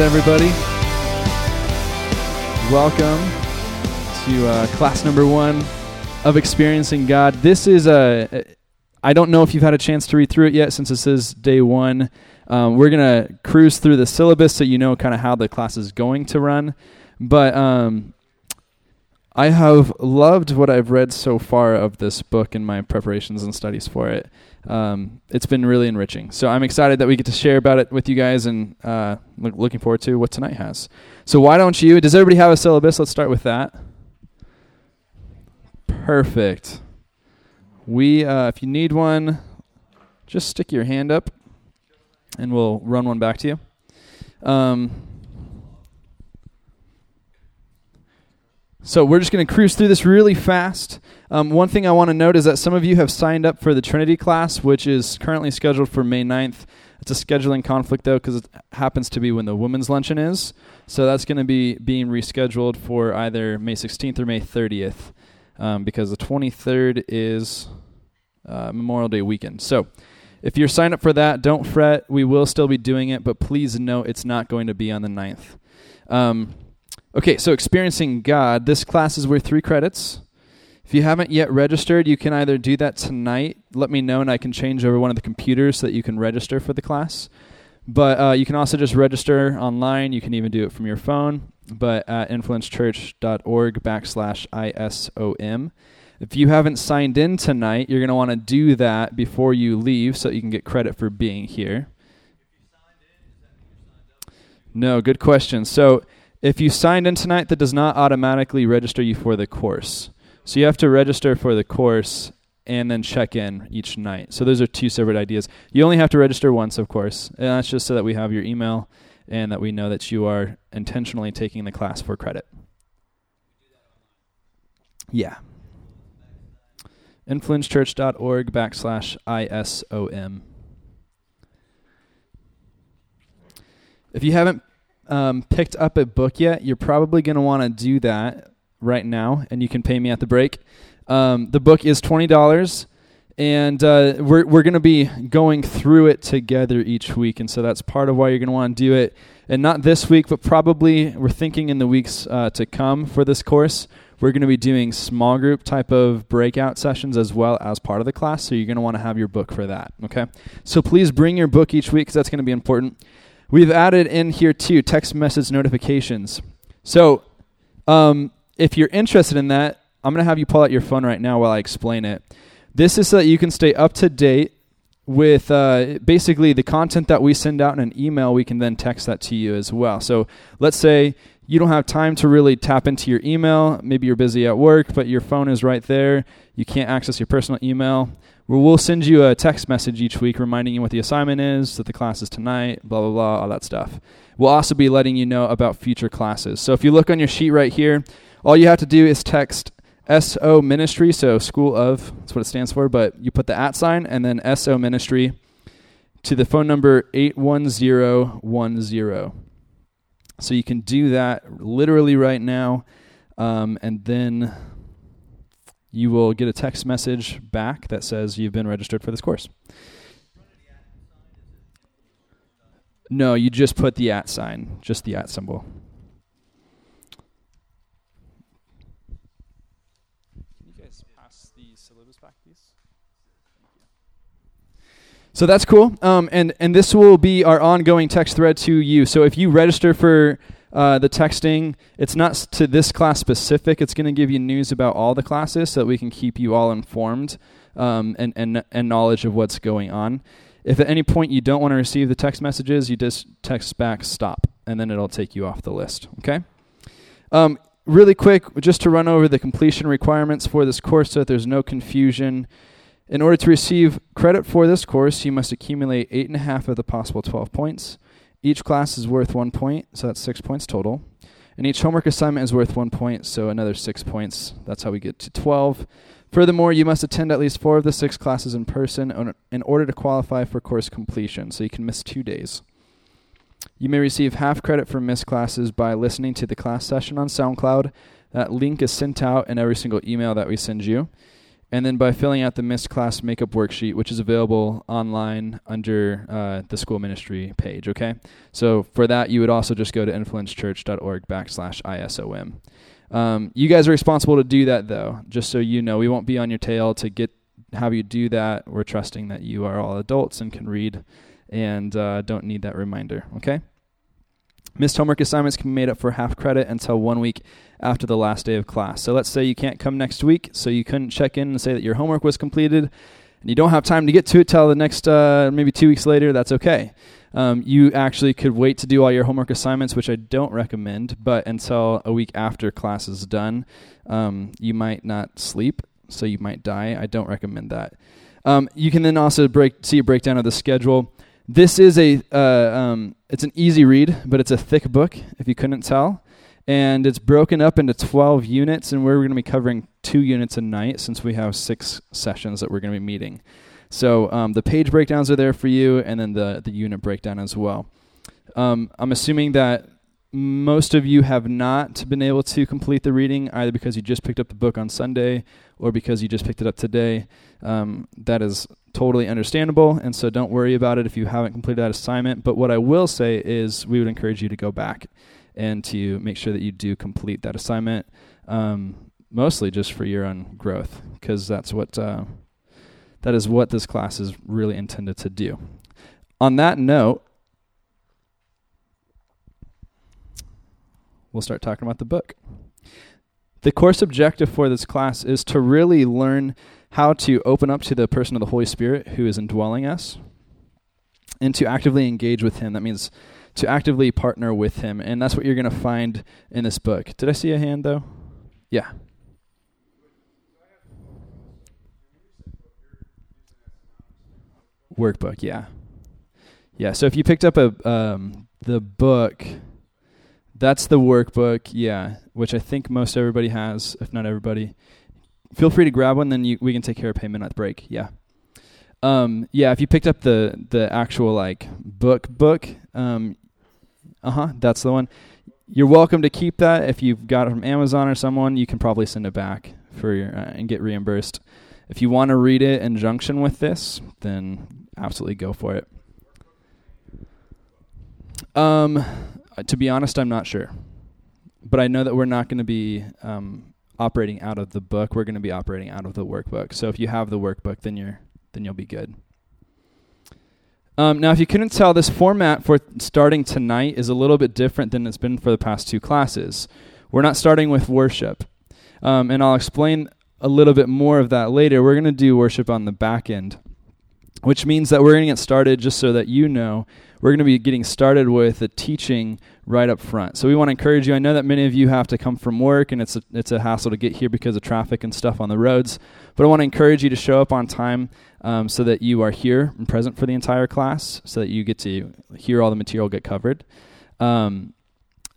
everybody. Welcome to uh, class number one of Experiencing God. This is a. I don't know if you've had a chance to read through it yet, since this is day one. Um, we're gonna cruise through the syllabus so you know kind of how the class is going to run. But um, I have loved what I've read so far of this book in my preparations and studies for it. Um, it's been really enriching. So I'm excited that we get to share about it with you guys and uh, look, looking forward to what tonight has. So why don't you? Does everybody have a syllabus? Let's start with that. Perfect. We, uh, if you need one, just stick your hand up, and we'll run one back to you. Um, So we're just going to cruise through this really fast. Um, one thing I want to note is that some of you have signed up for the Trinity class, which is currently scheduled for May 9th. It's a scheduling conflict, though, because it happens to be when the women's luncheon is. So that's going to be being rescheduled for either May 16th or May 30th, um, because the 23rd is uh, Memorial Day weekend. So if you're signed up for that, don't fret. We will still be doing it, but please note it's not going to be on the 9th. Um, Okay, so experiencing God. This class is worth three credits. If you haven't yet registered, you can either do that tonight. Let me know, and I can change over one of the computers so that you can register for the class. But uh, you can also just register online. You can even do it from your phone. But at influencechurch.org backslash ISOM. If you haven't signed in tonight, you're going to want to do that before you leave so you can get credit for being here. No, good question. So if you signed in tonight, that does not automatically register you for the course. So you have to register for the course and then check in each night. So those are two separate ideas. You only have to register once, of course, and that's just so that we have your email and that we know that you are intentionally taking the class for credit. Yeah. Influencechurch.org backslash ISOM. If you haven't um, picked up a book yet, you're probably going to want to do that right now, and you can pay me at the break. Um, the book is twenty dollars, and uh, we're we're going to be going through it together each week, and so that's part of why you're going to want to do it. And not this week, but probably we're thinking in the weeks uh, to come for this course. We're going to be doing small group type of breakout sessions as well as part of the class, so you're going to want to have your book for that. Okay, so please bring your book each week because that's going to be important. We've added in here too text message notifications. So um, if you're interested in that, I'm going to have you pull out your phone right now while I explain it. This is so that you can stay up to date with uh, basically the content that we send out in an email. We can then text that to you as well. So let's say you don't have time to really tap into your email. Maybe you're busy at work, but your phone is right there. You can't access your personal email we'll send you a text message each week reminding you what the assignment is, that the class is tonight, blah, blah, blah, all that stuff. We'll also be letting you know about future classes. So if you look on your sheet right here, all you have to do is text SO Ministry, so School of, that's what it stands for, but you put the at sign and then SO Ministry to the phone number 81010. So you can do that literally right now. Um, and then you will get a text message back that says you've been registered for this course. No, you just put the at sign, just the at symbol. Can you guys pass the syllabus back, please? So that's cool. Um, and, and this will be our ongoing text thread to you. So if you register for uh, the texting, it's not to this class specific. It's going to give you news about all the classes so that we can keep you all informed um, and, and, and knowledge of what's going on. If at any point you don't want to receive the text messages, you just text back stop, and then it'll take you off the list. Okay? Um, really quick, just to run over the completion requirements for this course so that there's no confusion. In order to receive credit for this course, you must accumulate eight and a half of the possible 12 points. Each class is worth one point, so that's six points total. And each homework assignment is worth one point, so another six points. That's how we get to 12. Furthermore, you must attend at least four of the six classes in person in order to qualify for course completion, so you can miss two days. You may receive half credit for missed classes by listening to the class session on SoundCloud. That link is sent out in every single email that we send you. And then by filling out the missed class makeup worksheet, which is available online under uh, the school ministry page. Okay, so for that you would also just go to influencechurch.org backslash isom. Um, you guys are responsible to do that though, just so you know. We won't be on your tail to get have you do that. We're trusting that you are all adults and can read and uh, don't need that reminder. Okay. Missed homework assignments can be made up for half credit until one week after the last day of class. So let's say you can't come next week, so you couldn't check in and say that your homework was completed, and you don't have time to get to it till the next uh, maybe two weeks later. That's okay. Um, you actually could wait to do all your homework assignments, which I don't recommend, but until a week after class is done, um, you might not sleep, so you might die. I don't recommend that. Um, you can then also break see a breakdown of the schedule. This is a uh, um, it's an easy read, but it's a thick book. If you couldn't tell, and it's broken up into 12 units, and we're going to be covering two units a night since we have six sessions that we're going to be meeting. So um, the page breakdowns are there for you, and then the the unit breakdown as well. Um, I'm assuming that most of you have not been able to complete the reading either because you just picked up the book on Sunday or because you just picked it up today. Um, that is totally understandable, and so don't worry about it if you haven't completed that assignment. But what I will say is we would encourage you to go back and to make sure that you do complete that assignment, um, mostly just for your own growth, because that's what uh, that is what this class is really intended to do. On that note, we'll start talking about the book. The course objective for this class is to really learn how to open up to the person of the Holy Spirit who is indwelling us and to actively engage with Him. That means to actively partner with Him. And that's what you're going to find in this book. Did I see a hand, though? Yeah. Workbook, yeah. Yeah, so if you picked up a um, the book, that's the workbook, yeah, which I think most everybody has, if not everybody. Feel free to grab one, then you, we can take care of payment at the break. Yeah. Um, yeah, if you picked up the the actual like book book, um, uh huh, that's the one. You're welcome to keep that. If you've got it from Amazon or someone, you can probably send it back for your uh, and get reimbursed. If you want to read it in junction with this, then absolutely go for it. Um, to be honest, I'm not sure, but I know that we're not going to be um, operating out of the book. We're going to be operating out of the workbook. So if you have the workbook, then you're then you'll be good. Um, now, if you couldn't tell, this format for starting tonight is a little bit different than it's been for the past two classes. We're not starting with worship, um, and I'll explain a little bit more of that later. We're going to do worship on the back end, which means that we're going to get started just so that you know we're going to be getting started with the teaching right up front. So we want to encourage you. I know that many of you have to come from work and it's a, it's a hassle to get here because of traffic and stuff on the roads. But I want to encourage you to show up on time um, so that you are here and present for the entire class, so that you get to hear all the material get covered. Um,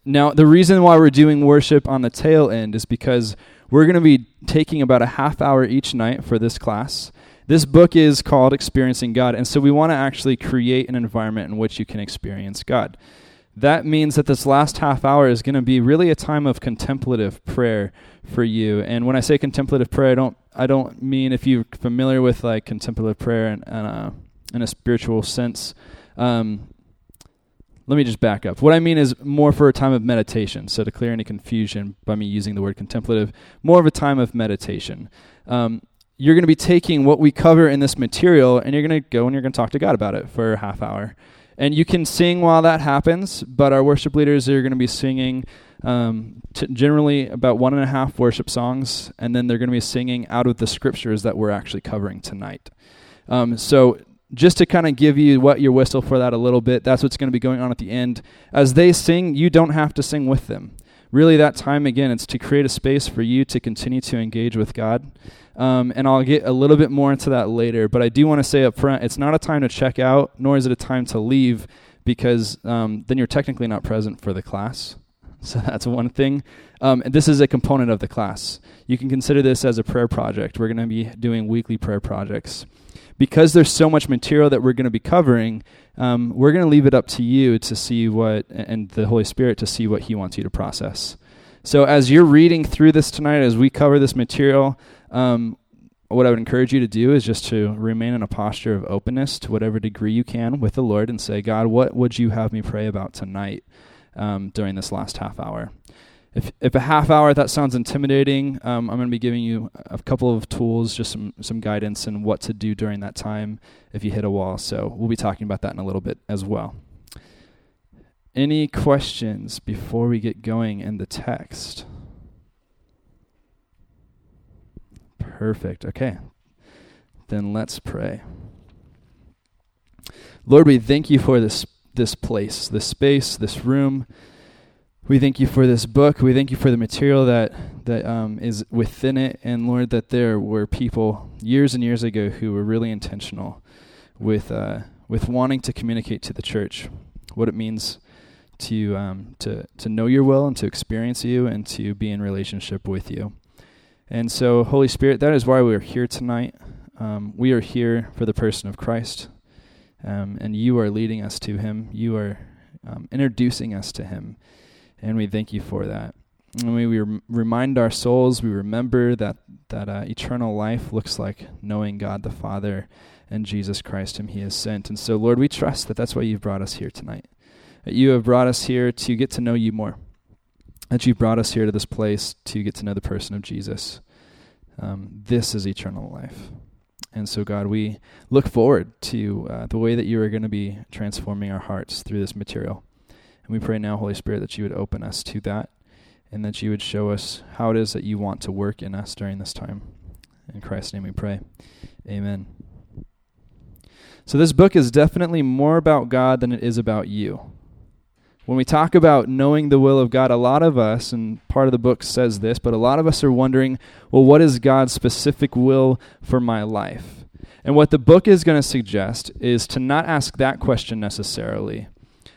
now, the reason why we're doing worship on the tail end is because we're going to be taking about a half hour each night for this class. This book is called Experiencing God, and so we want to actually create an environment in which you can experience God. That means that this last half hour is going to be really a time of contemplative prayer for you. And when I say contemplative prayer, I don't I don't mean if you're familiar with like contemplative prayer in, in, a, in a spiritual sense. Um, let me just back up. What I mean is more for a time of meditation. So to clear any confusion by me using the word contemplative, more of a time of meditation. Um, you're going to be taking what we cover in this material and you're going to go and you're going to talk to God about it for a half hour. And you can sing while that happens, but our worship leaders are going to be singing um, t- generally about one and a half worship songs, and then they're going to be singing out of the scriptures that we're actually covering tonight. Um, so, just to kind of give you what your whistle for that a little bit, that's what's going to be going on at the end. As they sing, you don't have to sing with them. Really, that time again, it's to create a space for you to continue to engage with God. Um, and I'll get a little bit more into that later. But I do want to say up front, it's not a time to check out, nor is it a time to leave, because um, then you're technically not present for the class. So that's one thing. Um, this is a component of the class. You can consider this as a prayer project. We're going to be doing weekly prayer projects. Because there's so much material that we're going to be covering, um, we're going to leave it up to you to see what, and the Holy Spirit to see what He wants you to process. So as you're reading through this tonight, as we cover this material, um, what I would encourage you to do is just to remain in a posture of openness to whatever degree you can with the Lord and say, God, what would you have me pray about tonight um, during this last half hour? If, if a half hour that sounds intimidating, um, I'm going to be giving you a couple of tools, just some, some guidance and what to do during that time if you hit a wall. So we'll be talking about that in a little bit as well. Any questions before we get going in the text? Perfect. Okay. Then let's pray. Lord, we thank you for this this place, this space, this room. We thank you for this book. We thank you for the material that that um, is within it, and Lord, that there were people years and years ago who were really intentional with uh, with wanting to communicate to the church what it means to um, to to know your will and to experience you and to be in relationship with you. And so, Holy Spirit, that is why we are here tonight. Um, we are here for the person of Christ, um, and you are leading us to Him. You are um, introducing us to Him, and we thank you for that. And we, we rem- remind our souls, we remember that that uh, eternal life looks like knowing God the Father and Jesus Christ, whom He has sent. And so, Lord, we trust that that's why you've brought us here tonight. That you have brought us here to get to know you more that you've brought us here to this place to get to know the person of Jesus. Um, this is eternal life. And so, God, we look forward to uh, the way that you are going to be transforming our hearts through this material. And we pray now, Holy Spirit, that you would open us to that and that you would show us how it is that you want to work in us during this time. In Christ's name we pray. Amen. So, this book is definitely more about God than it is about you. When we talk about knowing the will of God, a lot of us, and part of the book says this, but a lot of us are wondering, well, what is God's specific will for my life? And what the book is going to suggest is to not ask that question necessarily,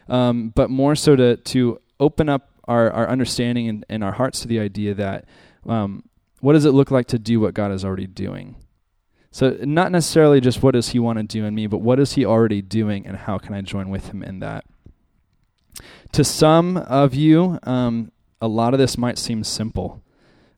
um, but more so to, to open up our, our understanding and, and our hearts to the idea that um, what does it look like to do what God is already doing? So, not necessarily just what does He want to do in me, but what is He already doing, and how can I join with Him in that? To some of you, um, a lot of this might seem simple,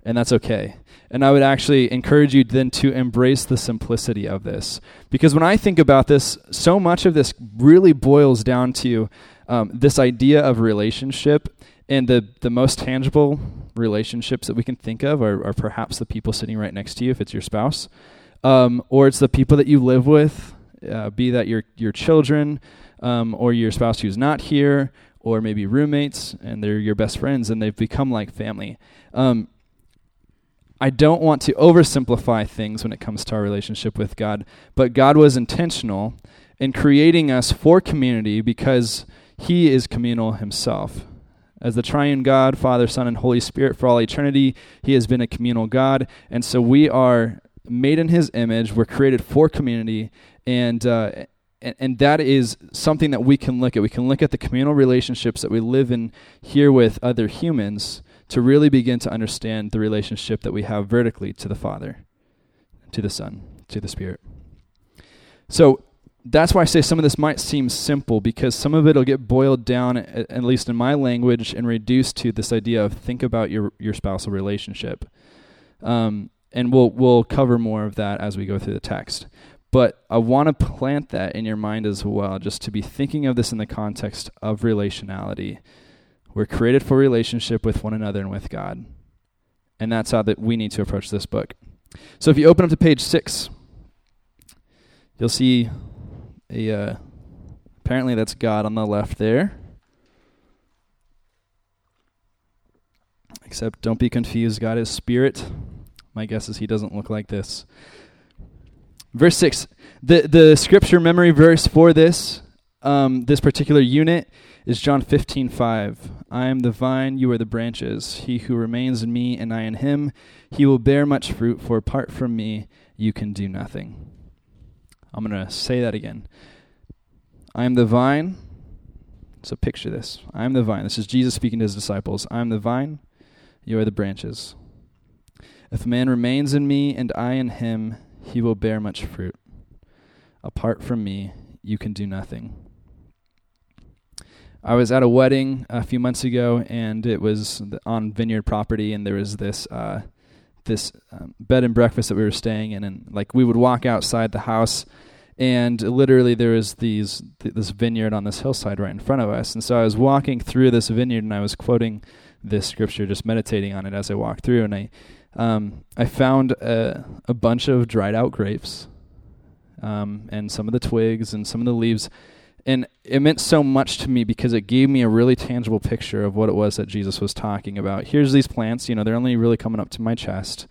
and that's okay. And I would actually encourage you then to embrace the simplicity of this. Because when I think about this, so much of this really boils down to um, this idea of relationship. And the, the most tangible relationships that we can think of are, are perhaps the people sitting right next to you, if it's your spouse, um, or it's the people that you live with, uh, be that your, your children um, or your spouse who's not here, or maybe roommates and they're your best friends and they've become like family. Um, I don't want to oversimplify things when it comes to our relationship with God, but God was intentional in creating us for community because He is communal Himself. As the triune God, Father, Son, and Holy Spirit for all eternity, He has been a communal God. And so we are made in His image. We're created for community. And, uh, and, and that is something that we can look at. We can look at the communal relationships that we live in here with other humans to really begin to understand the relationship that we have vertically to the Father, to the Son, to the Spirit. So that's why I say some of this might seem simple because some of it will get boiled down, at, least in my language, and reduced to this idea of think about your your spousal relationship. Um, and we'll we'll cover more of that as we go through the text. But I want to plant that in your mind as well, just to be thinking of this in the context of relationality. We're created for relationship with one another and with God. And that's how that we need to approach this book. So if you open up to page six, you'll see a uh, apparently that's God on the left there. Except don't be confused, God is spirit. My guess is he doesn't look like this. Verse 6. The, the scripture memory verse for this, um, this particular unit is John 15, 5. I am the vine, you are the branches. He who remains in me and I in him, he will bear much fruit, for apart from me, you can do nothing. I'm going to say that again. I am the vine. So picture this. I am the vine. This is Jesus speaking to his disciples. I am the vine, you are the branches. If a man remains in me and I in him, he will bear much fruit. Apart from me, you can do nothing. I was at a wedding a few months ago, and it was on vineyard property, and there was this uh, this um, bed and breakfast that we were staying in, and like we would walk outside the house, and literally there was these th- this vineyard on this hillside right in front of us, and so I was walking through this vineyard, and I was quoting this scripture, just meditating on it as I walked through, and I um, I found a, a bunch of dried out grapes, um, and some of the twigs and some of the leaves and it meant so much to me because it gave me a really tangible picture of what it was that Jesus was talking about. Here's these plants, you know, they're only really coming up to my chest.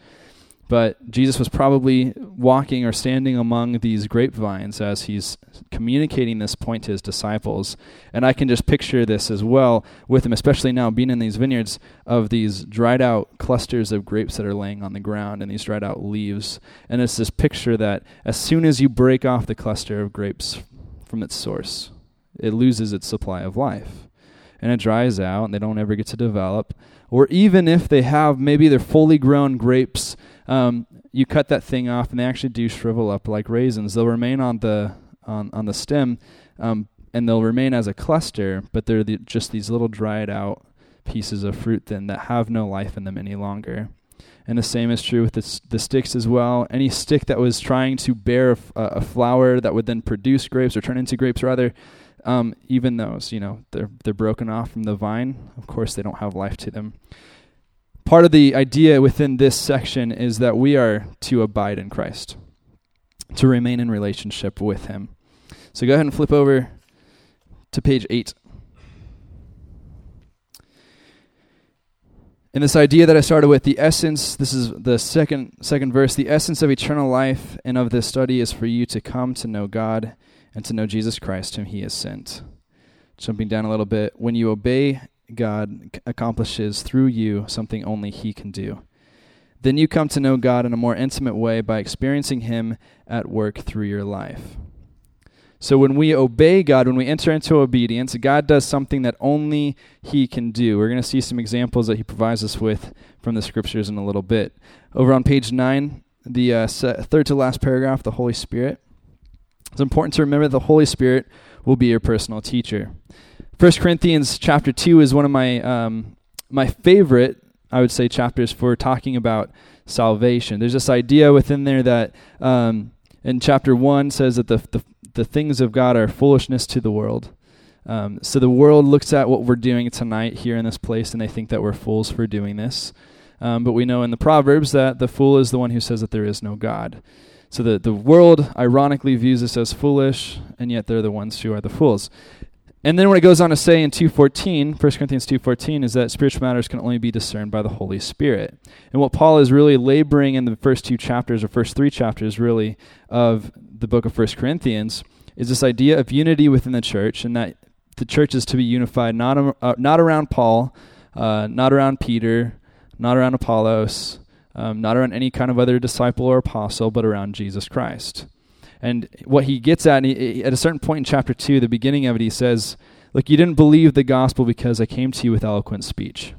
But Jesus was probably walking or standing among these grapevines as he's communicating this point to his disciples. And I can just picture this as well with him, especially now being in these vineyards of these dried out clusters of grapes that are laying on the ground and these dried out leaves. And it's this picture that as soon as you break off the cluster of grapes from its source. It loses its supply of life. And it dries out, and they don't ever get to develop. Or even if they have, maybe they're fully grown grapes, um, you cut that thing off, and they actually do shrivel up like raisins. They'll remain on the on, on the stem, um, and they'll remain as a cluster, but they're the, just these little dried out pieces of fruit then that have no life in them any longer. And the same is true with the, the sticks as well. Any stick that was trying to bear a, a flower that would then produce grapes or turn into grapes, rather, um, even those, you know, they're they're broken off from the vine. Of course, they don't have life to them. Part of the idea within this section is that we are to abide in Christ, to remain in relationship with Him. So go ahead and flip over to page eight. in this idea that I started with, the essence, this is the second second verse, the essence of eternal life and of this study is for you to come to know God and to know Jesus Christ whom he has sent. Jumping down a little bit, when you obey God accomplishes through you something only he can do. Then you come to know God in a more intimate way by experiencing him at work through your life. So when we obey God, when we enter into obedience, God does something that only He can do. We're going to see some examples that He provides us with from the scriptures in a little bit. Over on page 9, the uh, third to last paragraph, the Holy Spirit. It's important to remember the Holy Spirit will be your personal teacher. 1 Corinthians chapter 2 is one of my, um, my favorite, I would say, chapters for talking about salvation. There's this idea within there that um, in chapter 1 says that the, the the things of God are foolishness to the world. Um, so the world looks at what we're doing tonight here in this place and they think that we're fools for doing this. Um, but we know in the Proverbs that the fool is the one who says that there is no God. So the, the world ironically views us as foolish, and yet they're the ones who are the fools. And then what it goes on to say in 2.14, 1 Corinthians 2.14, is that spiritual matters can only be discerned by the Holy Spirit. And what Paul is really laboring in the first two chapters, or first three chapters really, of the book of 1 Corinthians, is this idea of unity within the church, and that the church is to be unified not, uh, not around Paul, uh, not around Peter, not around Apollos, um, not around any kind of other disciple or apostle, but around Jesus Christ. And what he gets at, he, at a certain point in chapter 2, the beginning of it, he says, Look, you didn't believe the gospel because I came to you with eloquent speech.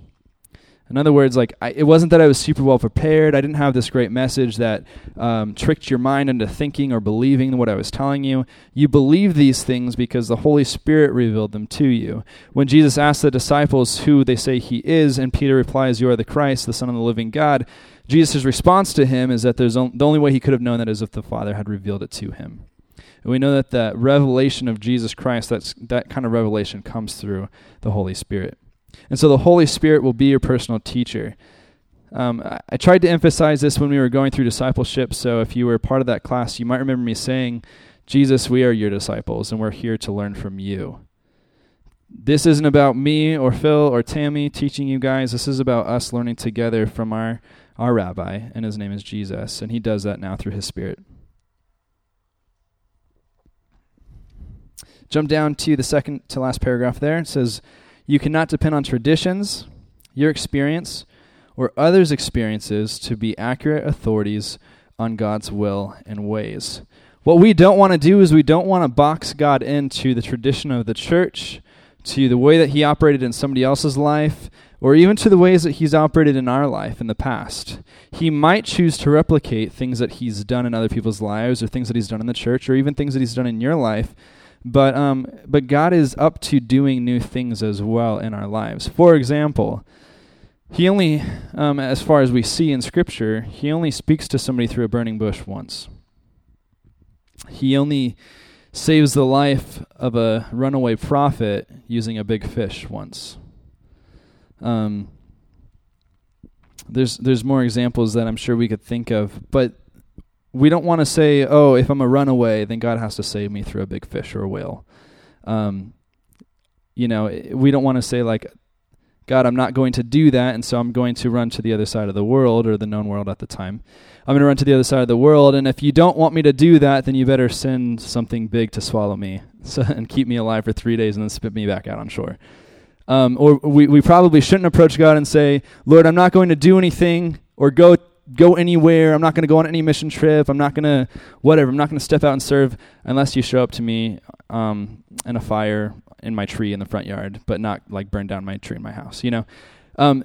In other words, like I, it wasn't that I was super well prepared. I didn't have this great message that um, tricked your mind into thinking or believing what I was telling you. You believe these things because the Holy Spirit revealed them to you. When Jesus asked the disciples who they say he is, and Peter replies, "You are the Christ, the Son of the living God," Jesus' response to him is that there's on, the only way he could have known that is if the Father had revealed it to him. And we know that the revelation of Jesus Christ, that's, that kind of revelation comes through the Holy Spirit. And so the Holy Spirit will be your personal teacher. Um, I, I tried to emphasize this when we were going through discipleship. So if you were part of that class, you might remember me saying, Jesus, we are your disciples, and we're here to learn from you. This isn't about me or Phil or Tammy teaching you guys. This is about us learning together from our our rabbi, and his name is Jesus, and he does that now through his Spirit. Jump down to the second to last paragraph there. It says, You cannot depend on traditions, your experience, or others' experiences to be accurate authorities on God's will and ways. What we don't want to do is we don't want to box God into the tradition of the church, to the way that he operated in somebody else's life, or even to the ways that he's operated in our life in the past. He might choose to replicate things that he's done in other people's lives, or things that he's done in the church, or even things that he's done in your life. But um, but God is up to doing new things as well in our lives. For example, he only, um, as far as we see in Scripture, he only speaks to somebody through a burning bush once. He only saves the life of a runaway prophet using a big fish once. Um, there's there's more examples that I'm sure we could think of, but we don't want to say, "Oh, if I'm a runaway, then God has to save me through a big fish or a whale." Um, you know, we don't want to say like, God, I'm not going to do that, and so I'm going to run to the other side of the world or the known world at the time. I'm going to run to the other side of the world, and if you don't want me to do that, then you better send something big to swallow me so, and keep me alive for three days and then spit me back out on shore. Um, or we, we probably shouldn't approach God and say, Lord, I'm not going to do anything or go go anywhere. I'm not going to go on any mission trip. I'm not going to whatever. I'm not going to step out and serve unless you show up to me um, in a fire in my tree in the front yard, but not like burn down my tree in my house. You know, um,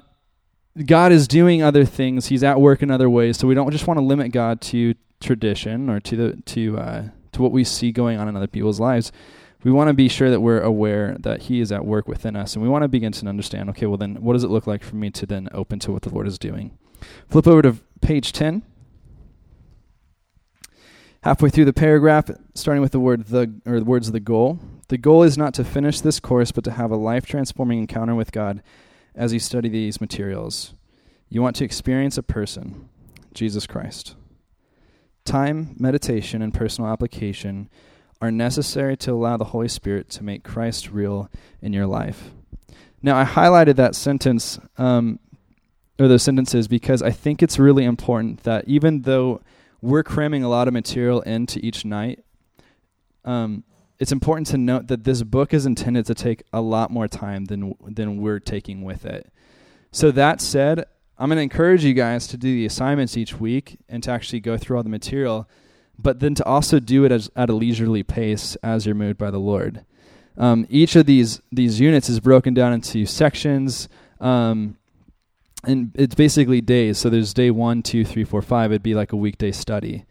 God is doing other things. He's at work in other ways. So we don't just want to limit God to tradition or to the to uh, to what we see going on in other people's lives. We want to be sure that we're aware that He is at work within us, and we want to begin to understand. Okay, well then, what does it look like for me to then open to what the Lord is doing? Flip over to page ten. Halfway through the paragraph, starting with the word the or the words of the goal. The goal is not to finish this course, but to have a life transforming encounter with God as you study these materials. You want to experience a person, Jesus Christ. Time, meditation, and personal application are necessary to allow the Holy Spirit to make Christ real in your life. Now, I highlighted that sentence, um, or those sentences, because I think it's really important that even though we're cramming a lot of material into each night, um, it's important to note that this book is intended to take a lot more time than than we're taking with it. So that said, I'm going to encourage you guys to do the assignments each week and to actually go through all the material, but then to also do it as, at a leisurely pace as you're moved by the Lord. Um, each of these these units is broken down into sections, um, and it's basically days. So there's day one, two, three, four, five. It'd be like a weekday study.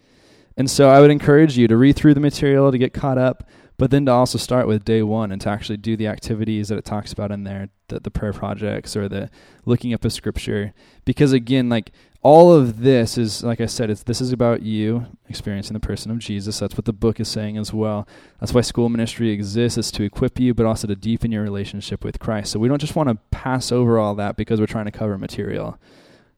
And so I would encourage you to read through the material to get caught up, but then to also start with day one and to actually do the activities that it talks about in there, the, the prayer projects or the looking up a scripture. Because again, like all of this is, like I said, it's this is about you experiencing the person of Jesus. That's what the book is saying as well. That's why school ministry exists, is to equip you, but also to deepen your relationship with Christ. So we don't just want to pass over all that because we're trying to cover material.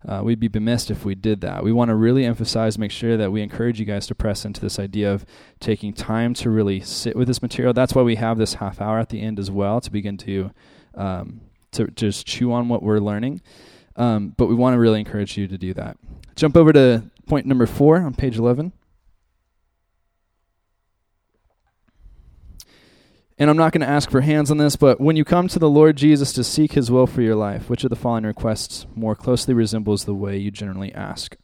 Uh, we'd be bemissed if we did that. We want to really emphasize, make sure that we encourage you guys to press into this idea of taking time to really sit with this material. That's why we have this half hour at the end as well to begin to um, to just chew on what we're learning. Um, but we want to really encourage you to do that. Jump over to point number four on page eleven. And I'm not going to ask for hands on this, but when you come to the Lord Jesus to seek his will for your life, which of the following requests more closely resembles the way you generally ask?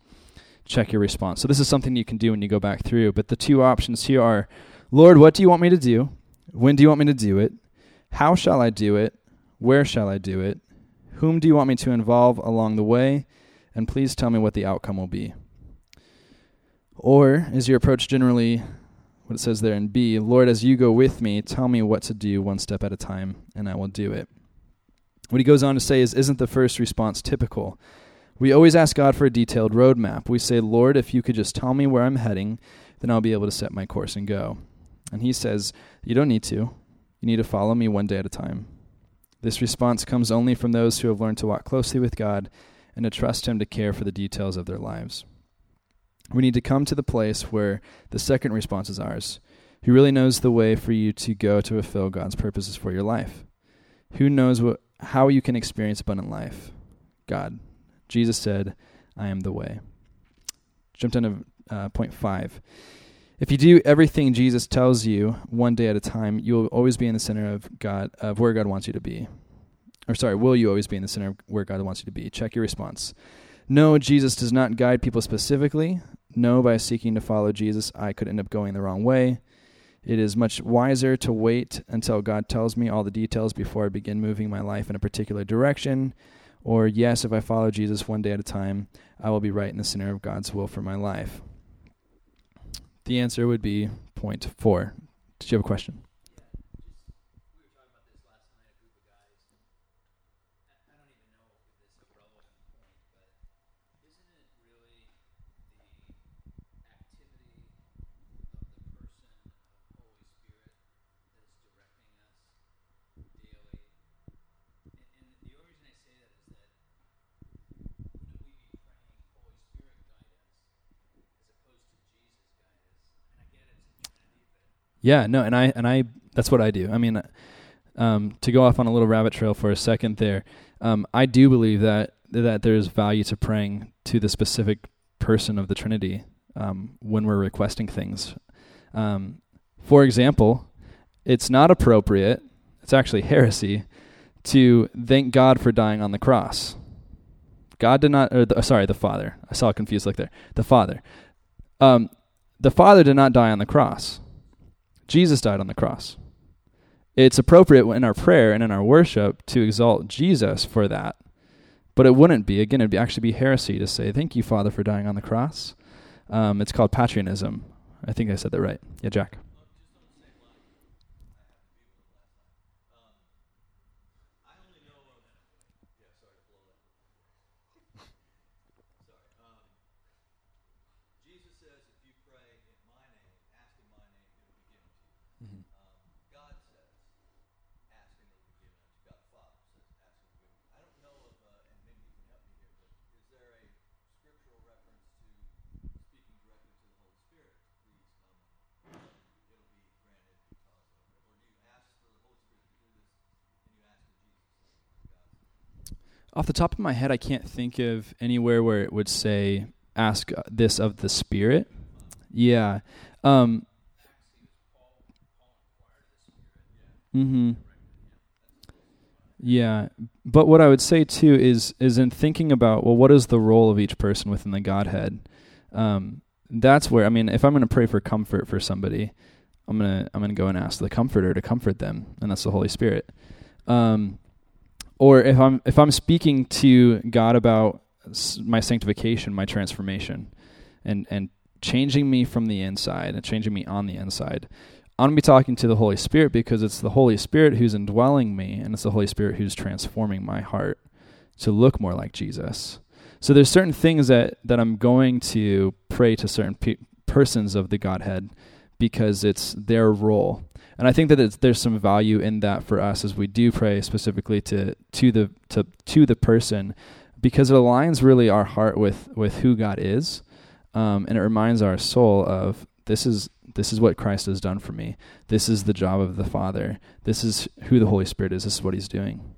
Check your response. So, this is something you can do when you go back through. But the two options here are Lord, what do you want me to do? When do you want me to do it? How shall I do it? Where shall I do it? Whom do you want me to involve along the way? And please tell me what the outcome will be. Or is your approach generally what it says there in B Lord, as you go with me, tell me what to do one step at a time, and I will do it. What he goes on to say is, Isn't the first response typical? We always ask God for a detailed roadmap. We say, Lord, if you could just tell me where I'm heading, then I'll be able to set my course and go. And he says, You don't need to. You need to follow me one day at a time. This response comes only from those who have learned to walk closely with God and to trust Him to care for the details of their lives. We need to come to the place where the second response is ours. Who really knows the way for you to go to fulfill God's purposes for your life? Who knows what, how you can experience abundant life? God. Jesus said, I am the way. Jump down to uh, point five. If you do everything Jesus tells you one day at a time, you will always be in the center of God, of where God wants you to be. Or sorry, will you always be in the center of where God wants you to be? Check your response. No, Jesus does not guide people specifically, No, by seeking to follow Jesus, I could end up going the wrong way. It is much wiser to wait until God tells me all the details before I begin moving my life in a particular direction. Or, yes, if I follow Jesus one day at a time, I will be right in the center of God's will for my life. The answer would be point four. Did you have a question? Yeah, no, and I and I that's what I do. I mean, um, to go off on a little rabbit trail for a second there, um, I do believe that that there's value to praying to the specific person of the Trinity um, when we're requesting things. Um, for example, it's not appropriate. It's actually heresy to thank God for dying on the cross. God did not, or the, sorry, the Father. I saw a confused look there. The Father. Um, the Father did not die on the cross. Jesus died on the cross. It's appropriate in our prayer and in our worship to exalt Jesus for that. But it wouldn't be. Again, it'd actually be heresy to say, Thank you, Father, for dying on the cross. Um, it's called patripassianism. I think I said that right. Yeah, Jack. Off the top of my head, I can't think of anywhere where it would say ask this of the Spirit. Yeah. Um, mm-hmm. Yeah, but what I would say too is is in thinking about well, what is the role of each person within the Godhead? Um, that's where I mean, if I'm going to pray for comfort for somebody, I'm gonna I'm gonna go and ask the Comforter to comfort them, and that's the Holy Spirit. Um, or if I'm if I'm speaking to God about my sanctification, my transformation, and and changing me from the inside and changing me on the inside, I'm gonna be talking to the Holy Spirit because it's the Holy Spirit who's indwelling me, and it's the Holy Spirit who's transforming my heart to look more like Jesus. So there's certain things that that I'm going to pray to certain pe- persons of the Godhead because it's their role and I think that there's some value in that for us as we do pray specifically to to the to to the person, because it aligns really our heart with with who God is, um, and it reminds our soul of this is this is what Christ has done for me. This is the job of the Father. This is who the Holy Spirit is. This is what He's doing.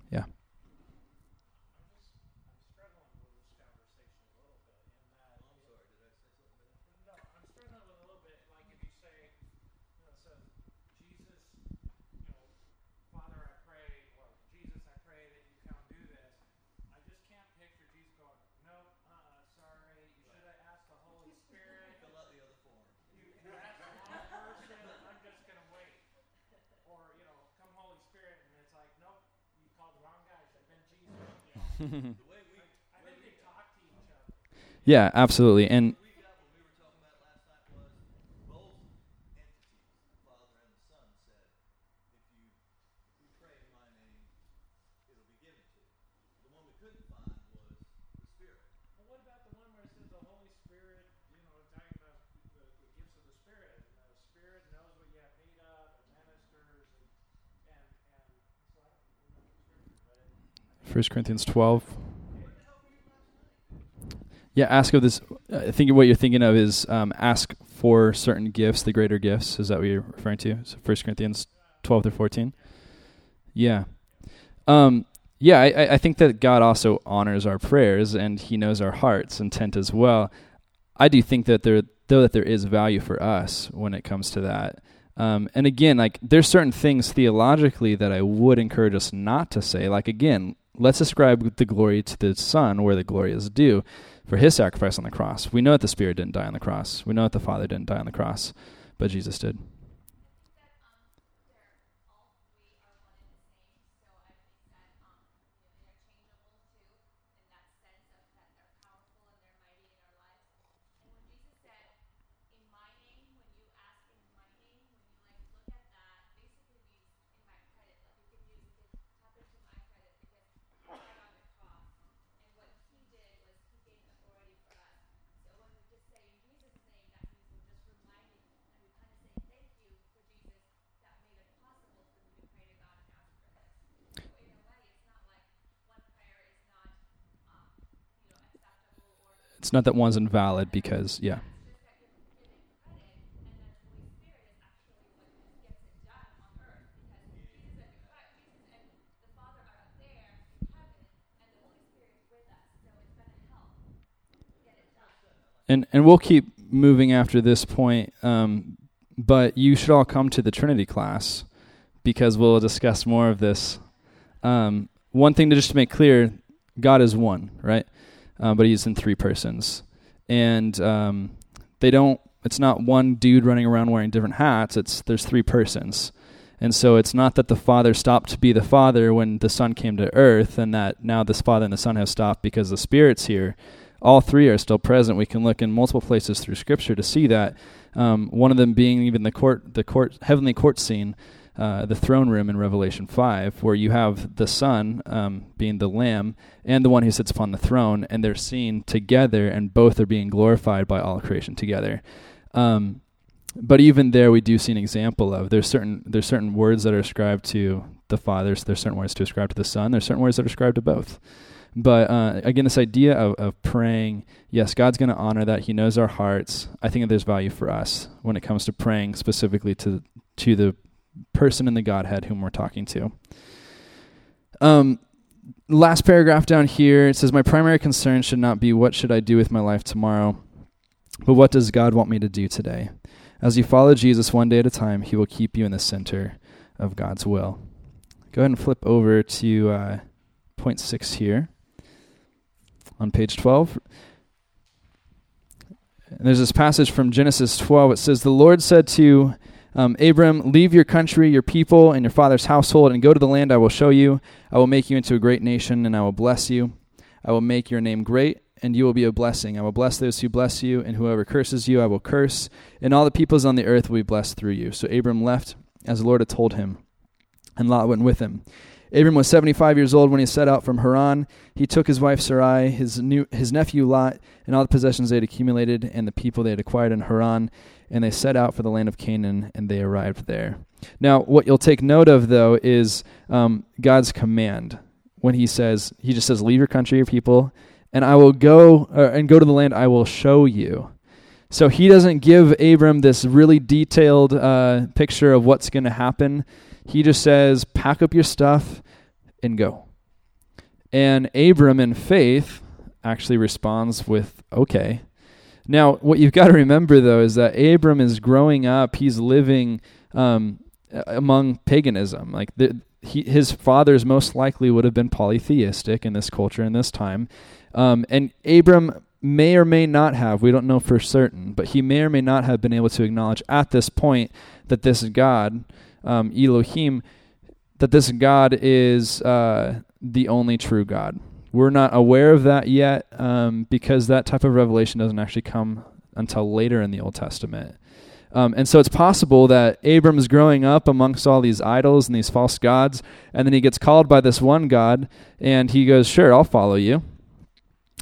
Yeah. absolutely. And First Corinthians 12. Yeah, ask of this. I think what you're thinking of is um, ask for certain gifts, the greater gifts. Is that what you're referring to? So First Corinthians 12 through 14. Yeah. Um, yeah, I, I think that God also honors our prayers and He knows our heart's intent as well. I do think that there, though, that there is value for us when it comes to that. Um, and again, like there's certain things theologically that I would encourage us not to say. Like again, let's ascribe the glory to the Son where the glory is due for his sacrifice on the cross. We know that the Spirit didn't die on the cross. We know that the Father didn't die on the cross, but Jesus did. Not that one's invalid because, yeah. And, and we'll keep moving after this point, um, but you should all come to the Trinity class because we'll discuss more of this. Um, one thing to just make clear God is one, right? Uh, but He's in three persons, and um, they don't. It's not one dude running around wearing different hats. It's there's three persons. And so it's not that the Father stopped to be the Father when the Son came to earth, and that now this Father and the Son have stopped because the Spirit's here. All three are still present. We can look in multiple places through Scripture to see that. Um, one of them being even the court, the court, heavenly court scene, uh, the throne room in Revelation five, where you have the Son um, being the Lamb and the one who sits upon the throne, and they're seen together, and both are being glorified by all creation together. Um, but even there, we do see an example of there's certain there's certain words that are ascribed to the Father. There's certain words to ascribe to the Son. There's certain words that are ascribed to both. But uh, again, this idea of, of praying, yes, God's going to honor that. He knows our hearts. I think that there's value for us when it comes to praying specifically to to the person in the Godhead whom we're talking to. Um, last paragraph down here it says, "My primary concern should not be what should I do with my life tomorrow, but what does God want me to do today." As you follow Jesus one day at a time, he will keep you in the center of God's will. Go ahead and flip over to uh, point six here on page 12. And there's this passage from Genesis 12. It says, The Lord said to um, Abram, Leave your country, your people, and your father's household, and go to the land I will show you. I will make you into a great nation, and I will bless you. I will make your name great and you will be a blessing. I will bless those who bless you, and whoever curses you, I will curse. And all the peoples on the earth will be blessed through you. So Abram left as the Lord had told him, and Lot went with him. Abram was 75 years old when he set out from Haran. He took his wife Sarai, his, new, his nephew Lot, and all the possessions they had accumulated, and the people they had acquired in Haran, and they set out for the land of Canaan, and they arrived there. Now, what you'll take note of, though, is um, God's command. When he says, he just says, Leave your country, your people, and I will go uh, and go to the land I will show you. So he doesn't give Abram this really detailed uh, picture of what's going to happen. He just says, pack up your stuff and go. And Abram, in faith, actually responds with, okay. Now, what you've got to remember, though, is that Abram is growing up, he's living um, among paganism. Like, the, he, his fathers most likely would have been polytheistic in this culture in this time. Um, and Abram may or may not have, we don't know for certain, but he may or may not have been able to acknowledge at this point that this God, um, Elohim, that this God is uh, the only true God. We're not aware of that yet um, because that type of revelation doesn't actually come until later in the Old Testament. Um, and so it's possible that Abram is growing up amongst all these idols and these false gods, and then he gets called by this one God, and he goes, Sure, I'll follow you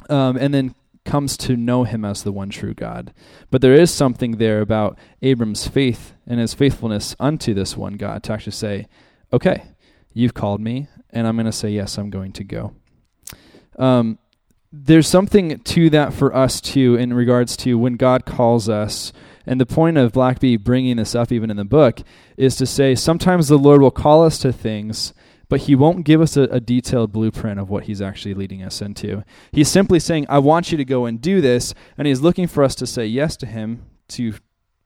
um, and then comes to know him as the one true God. But there is something there about Abram's faith and his faithfulness unto this one God to actually say, okay, you've called me, and I'm going to say, yes, I'm going to go. Um, there's something to that for us too in regards to when God calls us. And the point of Blackaby bringing this up, even in the book, is to say sometimes the Lord will call us to things but he won't give us a, a, detailed blueprint of what he's actually leading us into. He's simply saying, I want you to go and do this, and he's looking for us to say yes to him, to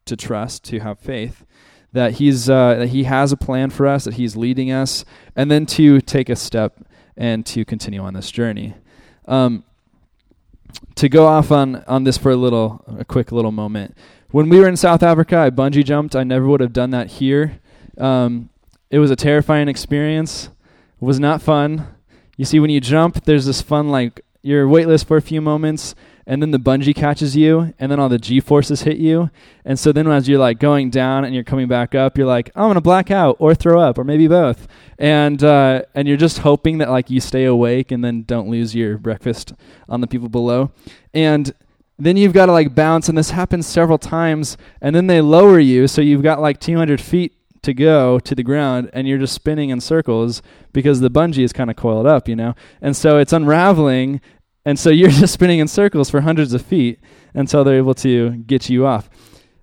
to trust, to have faith that he's uh, that he has a plan for us, that he's leading us, and then to take a step and to continue on this journey. Um, to go off on on this for a little, a quick little moment. When we were in South Africa, I bungee jumped. I never would have done that here. Um, it was a terrifying experience was not fun. You see, when you jump, there's this fun, like, you're weightless for a few moments, and then the bungee catches you, and then all the G forces hit you. And so then as you're like going down and you're coming back up, you're like, I'm gonna black out or throw up or maybe both. And uh, and you're just hoping that like you stay awake and then don't lose your breakfast on the people below. And then you've got to like bounce, and this happens several times, and then they lower you, so you've got like 200 feet to go to the ground and you're just spinning in circles because the bungee is kind of coiled up, you know? And so it's unraveling and so you're just spinning in circles for hundreds of feet until they're able to get you off.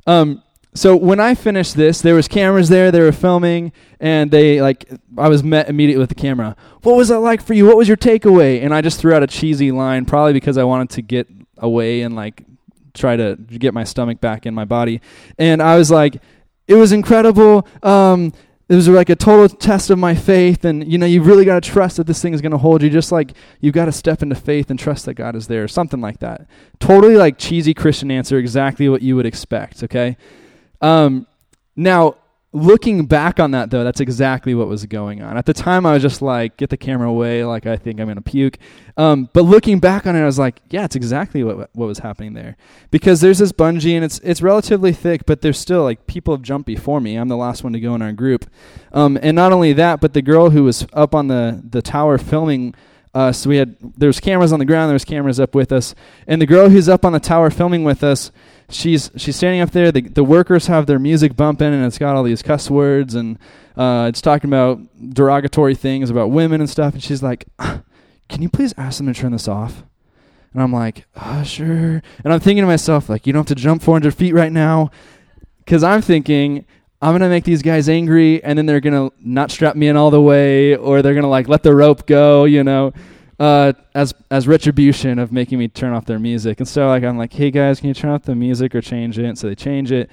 Um, so when I finished this, there was cameras there, they were filming, and they like I was met immediately with the camera. What was that like for you? What was your takeaway? And I just threw out a cheesy line, probably because I wanted to get away and like try to get my stomach back in my body. And I was like, it was incredible. Um, it was like a total test of my faith and you know you really got to trust that this thing is going to hold you just like you've got to step into faith and trust that god is there something like that. Totally like cheesy christian answer exactly what you would expect okay? Um, now looking back on that though that's exactly what was going on. At the time i was just like get the camera away like i think i'm to puke. Um, but looking back on it i was like yeah it's exactly what what was happening there. Because there's this bungee and it's it's relatively thick but there's still like people have jumped before me. I'm the last one to go in our group. Um, and not only that but the girl who was up on the the tower filming us we had there's cameras on the ground there's cameras up with us. And the girl who's up on the tower filming with us she's she's standing up there. The the workers have their music bumping, and it's got all these cuss words, and uh, it's talking about derogatory things about women and stuff. And she's like, "Can you please ask them to turn this off?" And I'm like, "Ah, sure." And I'm thinking to myself, like, "You don't have to jump 400 feet right now," because I'm thinking. I'm gonna make these guys angry, and then they're gonna not strap me in all the way, or they're gonna like let the rope go, you know uh, as as retribution of making me turn off their music. And so like I'm like, hey guys, can you turn off the music or change it? And so they change it.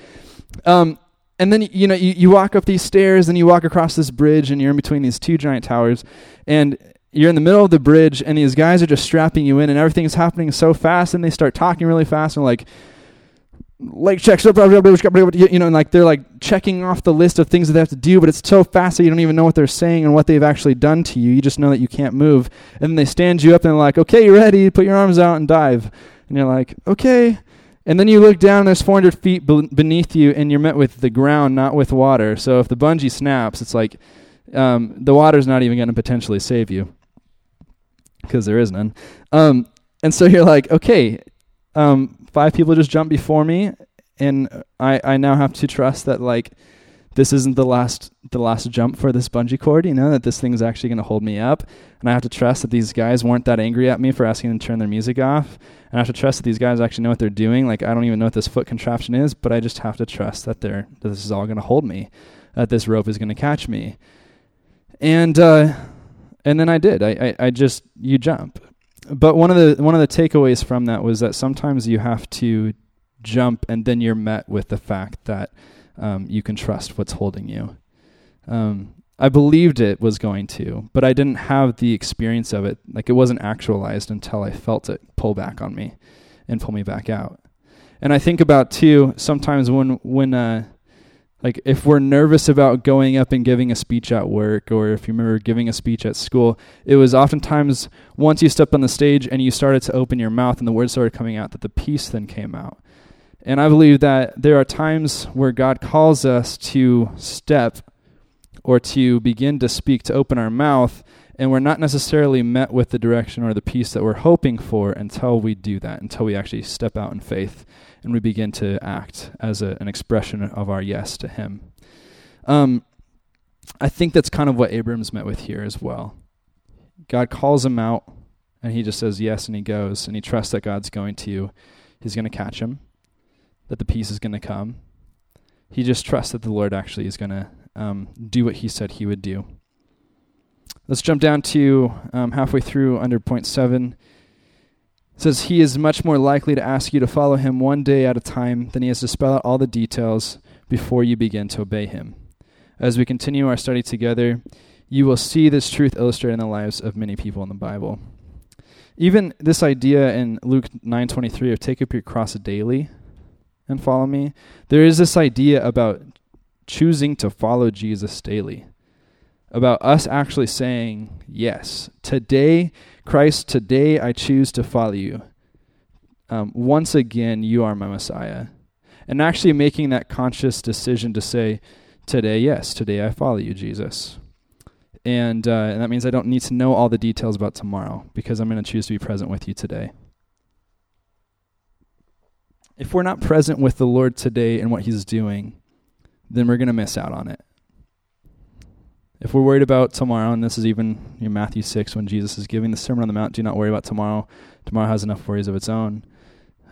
Um, and then you know you, you walk up these stairs and you walk across this bridge and you're in between these two giant towers and you're in the middle of the bridge and these guys are just strapping you in and everything's happening so fast and they start talking really fast and like like checks you know and like they're like checking off the list of things that they have to do but it's so fast that you don't even know what they're saying and what they've actually done to you. You just know that you can't move. And then they stand you up and they're like okay you're ready? Put your arms out and dive. And you're like okay. And then you look down there's 400 feet beneath you and you're met with the ground not with water. So if the bungee snaps it's like um, the water's not even going to potentially save you. Because there is none. Um, and so you're like okay um, five people just jumped before me, and I I now have to trust that like this isn't the last the last jump for this bungee cord. You know that this thing is actually going to hold me up, and I have to trust that these guys weren't that angry at me for asking them to turn their music off. And I have to trust that these guys actually know what they're doing. Like I don't even know what this foot contraption is, but I just have to trust that they're that this is all going to hold me, that this rope is going to catch me, and uh, and then I did. I, I I just you jump but one of the one of the takeaways from that was that sometimes you have to jump, and then you're met with the fact that um, you can trust what's holding you. Um, I believed it was going to, but I didn't have the experience of it. Like it wasn't actualized until I felt it pull back on me and pull me back out. And I think about too sometimes when when uh, like if we're nervous about going up and giving a speech at work or if you remember giving a speech at school it was oftentimes once you stepped on the stage and you started to open your mouth and the words started coming out that the peace then came out. And i believe that there are times where god calls us to step or to begin to speak to open our mouth and we're not necessarily met with the direction or the peace that we're hoping for until we do that until we actually step out in faith and we begin to act as a, an expression of our yes to Him. Um, I think that's kind of what Abram's met with here as well. God calls him out, and he just says yes, and he goes, and he trusts that God's going to, he's going to catch him, that the peace is going to come. He just trusts that the Lord actually is going to um, do what he said he would do. Let's jump down to um, halfway through under point seven says he is much more likely to ask you to follow him one day at a time than he is to spell out all the details before you begin to obey him. As we continue our study together, you will see this truth illustrated in the lives of many people in the Bible. Even this idea in Luke 9:23 of take up your cross daily and follow me, there is this idea about choosing to follow Jesus daily. About us actually saying, "Yes, today Christ, today I choose to follow you. Um, once again, you are my Messiah. And actually making that conscious decision to say, today, yes, today I follow you, Jesus. And, uh, and that means I don't need to know all the details about tomorrow because I'm going to choose to be present with you today. If we're not present with the Lord today and what He's doing, then we're going to miss out on it. If we're worried about tomorrow, and this is even in Matthew 6 when Jesus is giving the Sermon on the Mount, do not worry about tomorrow. Tomorrow has enough worries of its own.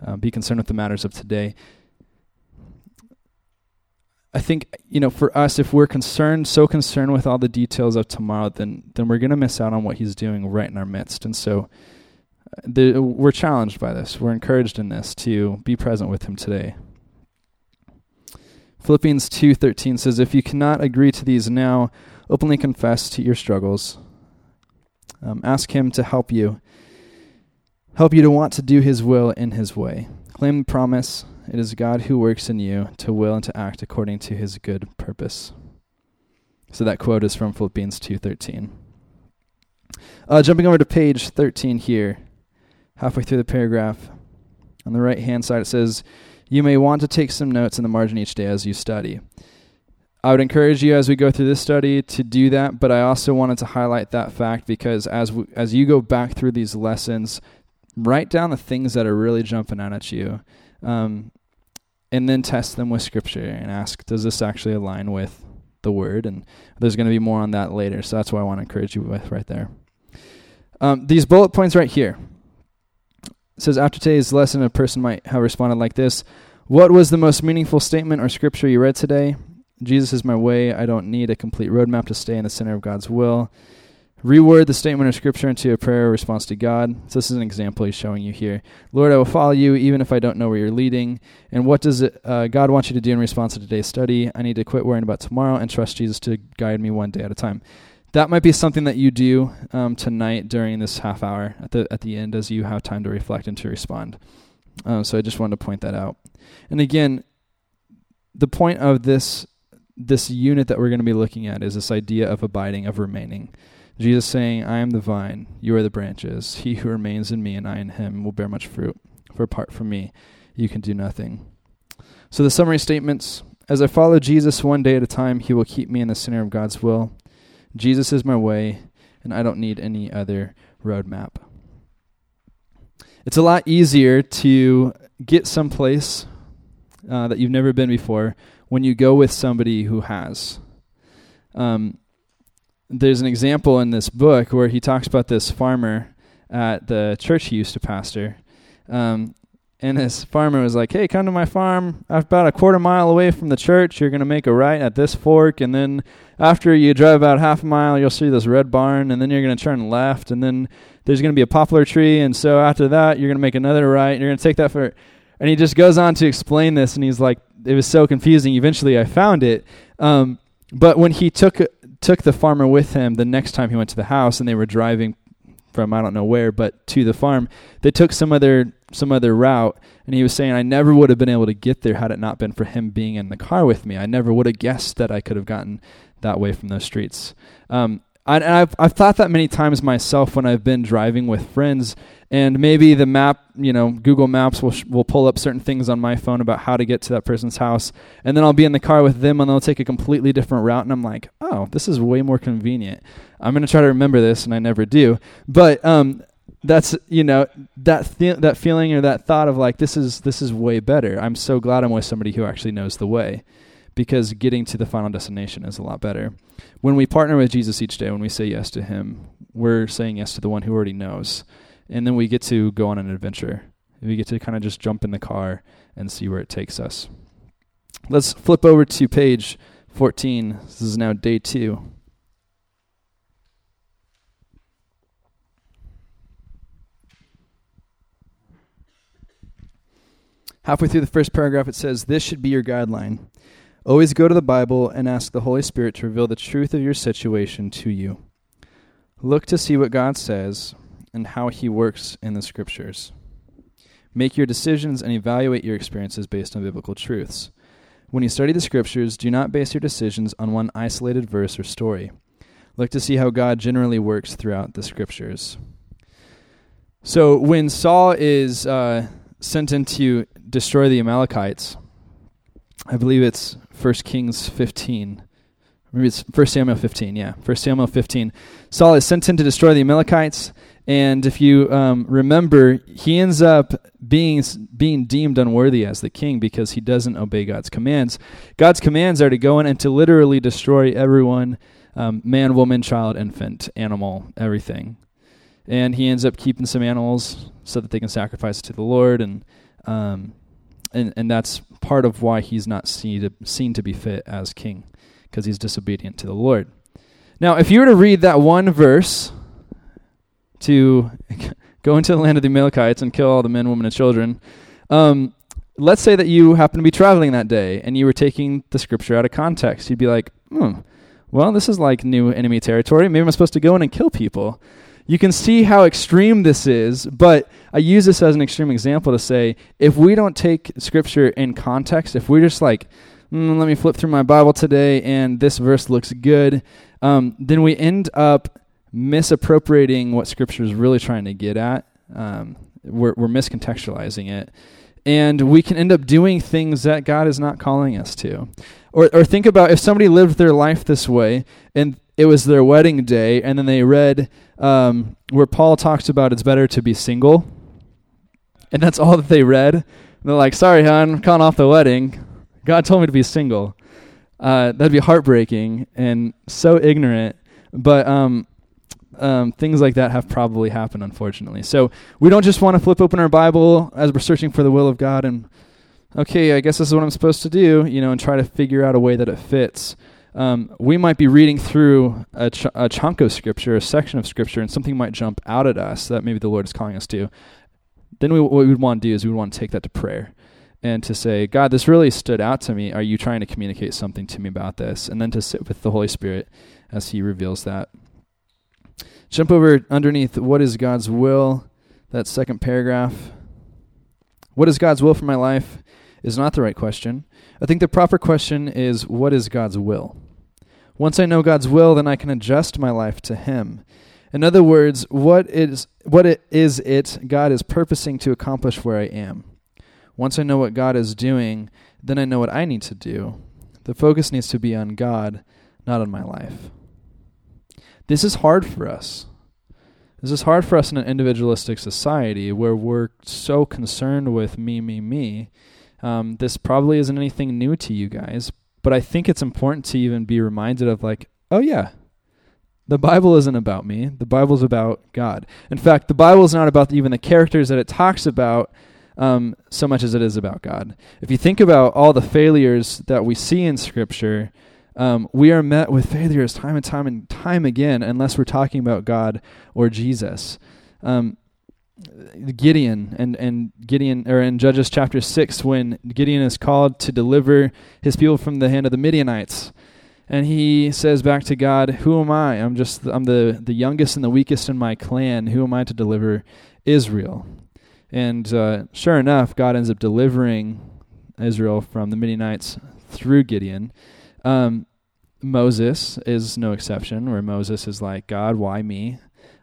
Uh, be concerned with the matters of today. I think you know for us, if we're concerned, so concerned with all the details of tomorrow, then then we're going to miss out on what He's doing right in our midst. And so, the, we're challenged by this. We're encouraged in this to be present with him today. Philippians 2:13 says if you cannot agree to these now openly confess to your struggles. Um, ask him to help you help you to want to do his will in his way. Claim the promise. It is God who works in you to will and to act according to his good purpose. So that quote is from Philippians 2:13 uh, jumping over to page 13 here halfway through the paragraph on the right hand side it says you may want to take some notes in the margin each day as you study. I would encourage you as we go through this study to do that, but I also wanted to highlight that fact because as w- as you go back through these lessons, write down the things that are really jumping out at you, um, and then test them with Scripture and ask, does this actually align with the Word? And there's going to be more on that later, so that's what I want to encourage you with right there. Um, these bullet points right here it says, After today's lesson, a person might have responded like this What was the most meaningful statement or scripture you read today? Jesus is my way. I don't need a complete roadmap to stay in the center of God's will. Reword the statement of scripture into a prayer response to God. So this is an example he's showing you here. Lord, I will follow you even if I don't know where you're leading. And what does it, uh, God want you to do in response to today's study? I need to quit worrying about tomorrow and trust Jesus to guide me one day at a time that might be something that you do um, tonight during this half hour at the at the end as you have time to reflect and to respond. Um, so I just wanted to point that out. And again, the point of this this unit that we're going to be looking at is this idea of abiding, of remaining. Jesus saying, "I am the vine; you are the branches. He who remains in me and I in him will bear much fruit. For apart from me, you can do nothing." So the summary statements: As I follow Jesus one day at a time, He will keep me in the center of God's will. Jesus is my way, and I don't need any other roadmap. It's a lot easier to get someplace uh, that you've never been before when you go with somebody who has. Um, there's an example in this book where he talks about this farmer at the church he used to pastor. Um, and this farmer was like, "Hey, come to my farm. About a quarter mile away from the church, you're going to make a right at this fork, and then after you drive about half a mile, you'll see this red barn, and then you're going to turn left, and then there's going to be a poplar tree, and so after that, you're going to make another right, and you're going to take that for." And he just goes on to explain this, and he's like, "It was so confusing. Eventually, I found it." Um, but when he took took the farmer with him the next time he went to the house, and they were driving from I don't know where, but to the farm. They took some other some other route, and he was saying I never would have been able to get there had it not been for him being in the car with me. I never would have guessed that I could have gotten that way from those streets. Um, I, have I've thought that many times myself when I've been driving with friends, and maybe the map, you know, Google Maps will sh- will pull up certain things on my phone about how to get to that person's house, and then I'll be in the car with them, and they'll take a completely different route, and I'm like, oh, this is way more convenient. I'm gonna try to remember this, and I never do. But um, that's you know that th- that feeling or that thought of like this is this is way better. I'm so glad I'm with somebody who actually knows the way because getting to the final destination is a lot better. When we partner with Jesus each day, when we say yes to Him, we're saying yes to the one who already knows. And then we get to go on an adventure. We get to kind of just jump in the car and see where it takes us. Let's flip over to page 14. This is now day two. Halfway through the first paragraph, it says, This should be your guideline. Always go to the Bible and ask the Holy Spirit to reveal the truth of your situation to you. Look to see what God says and how He works in the Scriptures. Make your decisions and evaluate your experiences based on biblical truths. When you study the Scriptures, do not base your decisions on one isolated verse or story. Look to see how God generally works throughout the Scriptures. So, when Saul is uh, sent in to destroy the Amalekites, I believe it's 1 Kings 15. Maybe it's 1 Samuel 15, yeah. 1 Samuel 15. Saul is sent in to destroy the Amalekites, and if you um, remember, he ends up being, being deemed unworthy as the king because he doesn't obey God's commands. God's commands are to go in and to literally destroy everyone um, man, woman, child, infant, animal, everything. And he ends up keeping some animals so that they can sacrifice to the Lord, and um, and and that's part of why he's not seen to, seen to be fit as king, because he's disobedient to the Lord. Now, if you were to read that one verse to go into the land of the Amalekites and kill all the men, women, and children. Um, let's say that you happen to be traveling that day and you were taking the scripture out of context. You'd be like, hmm, well, this is like new enemy territory. Maybe I'm supposed to go in and kill people. You can see how extreme this is, but I use this as an extreme example to say if we don't take scripture in context, if we're just like, mm, let me flip through my Bible today and this verse looks good, um, then we end up misappropriating what scripture is really trying to get at. Um, we're, we're miscontextualizing it. And we can end up doing things that God is not calling us to. Or, or think about if somebody lived their life this way and it was their wedding day, and then they read um, where Paul talks about it's better to be single, and that's all that they read. And they're like, "Sorry, hon, I'm off the wedding. God told me to be single." Uh, that'd be heartbreaking and so ignorant. But um, um, things like that have probably happened, unfortunately. So we don't just want to flip open our Bible as we're searching for the will of God and, okay, I guess this is what I'm supposed to do, you know, and try to figure out a way that it fits um, we might be reading through a, ch- a chunk of scripture, a section of scripture, and something might jump out at us that maybe the Lord is calling us to. Then we, what we would want to do is we would want to take that to prayer and to say, God, this really stood out to me. Are you trying to communicate something to me about this? And then to sit with the Holy Spirit as He reveals that. Jump over underneath what is God's will, that second paragraph. What is God's will for my life is not the right question. I think the proper question is, what is God's will? Once I know God's will, then I can adjust my life to Him. In other words, what is what it is it God is purposing to accomplish where I am. Once I know what God is doing, then I know what I need to do. The focus needs to be on God, not on my life. This is hard for us. This is hard for us in an individualistic society where we're so concerned with me, me, me. Um, this probably isn't anything new to you guys, but I think it's important to even be reminded of like, oh yeah, the Bible isn't about me. The Bible's about God. In fact, the Bible is not about even the characters that it talks about um, so much as it is about God. If you think about all the failures that we see in Scripture, um, we are met with failures time and time and time again unless we're talking about God or Jesus. Um, Gideon and, and Gideon or in Judges chapter six when Gideon is called to deliver his people from the hand of the Midianites. And he says back to God, Who am I? I'm just I'm the, the youngest and the weakest in my clan. Who am I to deliver Israel? And uh, sure enough, God ends up delivering Israel from the Midianites through Gideon. Um, Moses is no exception, where Moses is like, God, why me?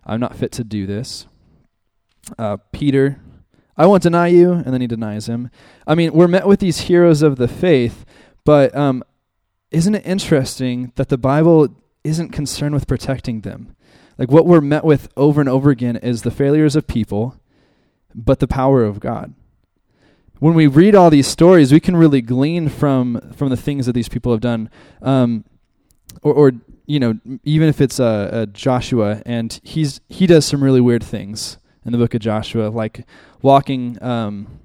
I'm not fit to do this uh, Peter, I won't deny you, and then he denies him. I mean, we're met with these heroes of the faith, but um, isn't it interesting that the Bible isn't concerned with protecting them? Like what we're met with over and over again is the failures of people, but the power of God. When we read all these stories, we can really glean from from the things that these people have done, um, or, or you know, even if it's uh, uh, Joshua and he's he does some really weird things in the book of Joshua, like walking um,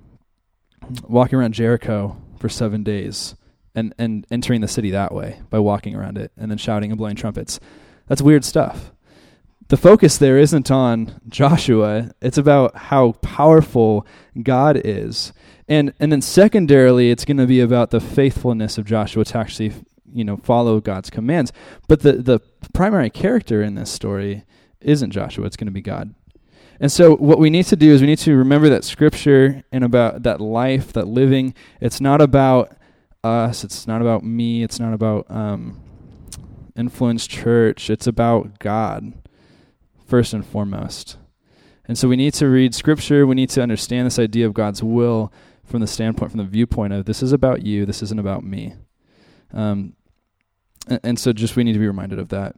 walking around Jericho for seven days and, and entering the city that way by walking around it and then shouting and blowing trumpets. That's weird stuff. The focus there isn't on Joshua, it's about how powerful God is. And and then secondarily it's going to be about the faithfulness of Joshua to actually you know follow God's commands. But the the primary character in this story isn't Joshua, it's going to be God. And so what we need to do is we need to remember that scripture and about that life, that living, it's not about us, it's not about me, it's not about um, influence church, it's about God first and foremost. And so we need to read scripture, we need to understand this idea of God's will from the standpoint, from the viewpoint of this is about you, this isn't about me. Um, and, and so just we need to be reminded of that.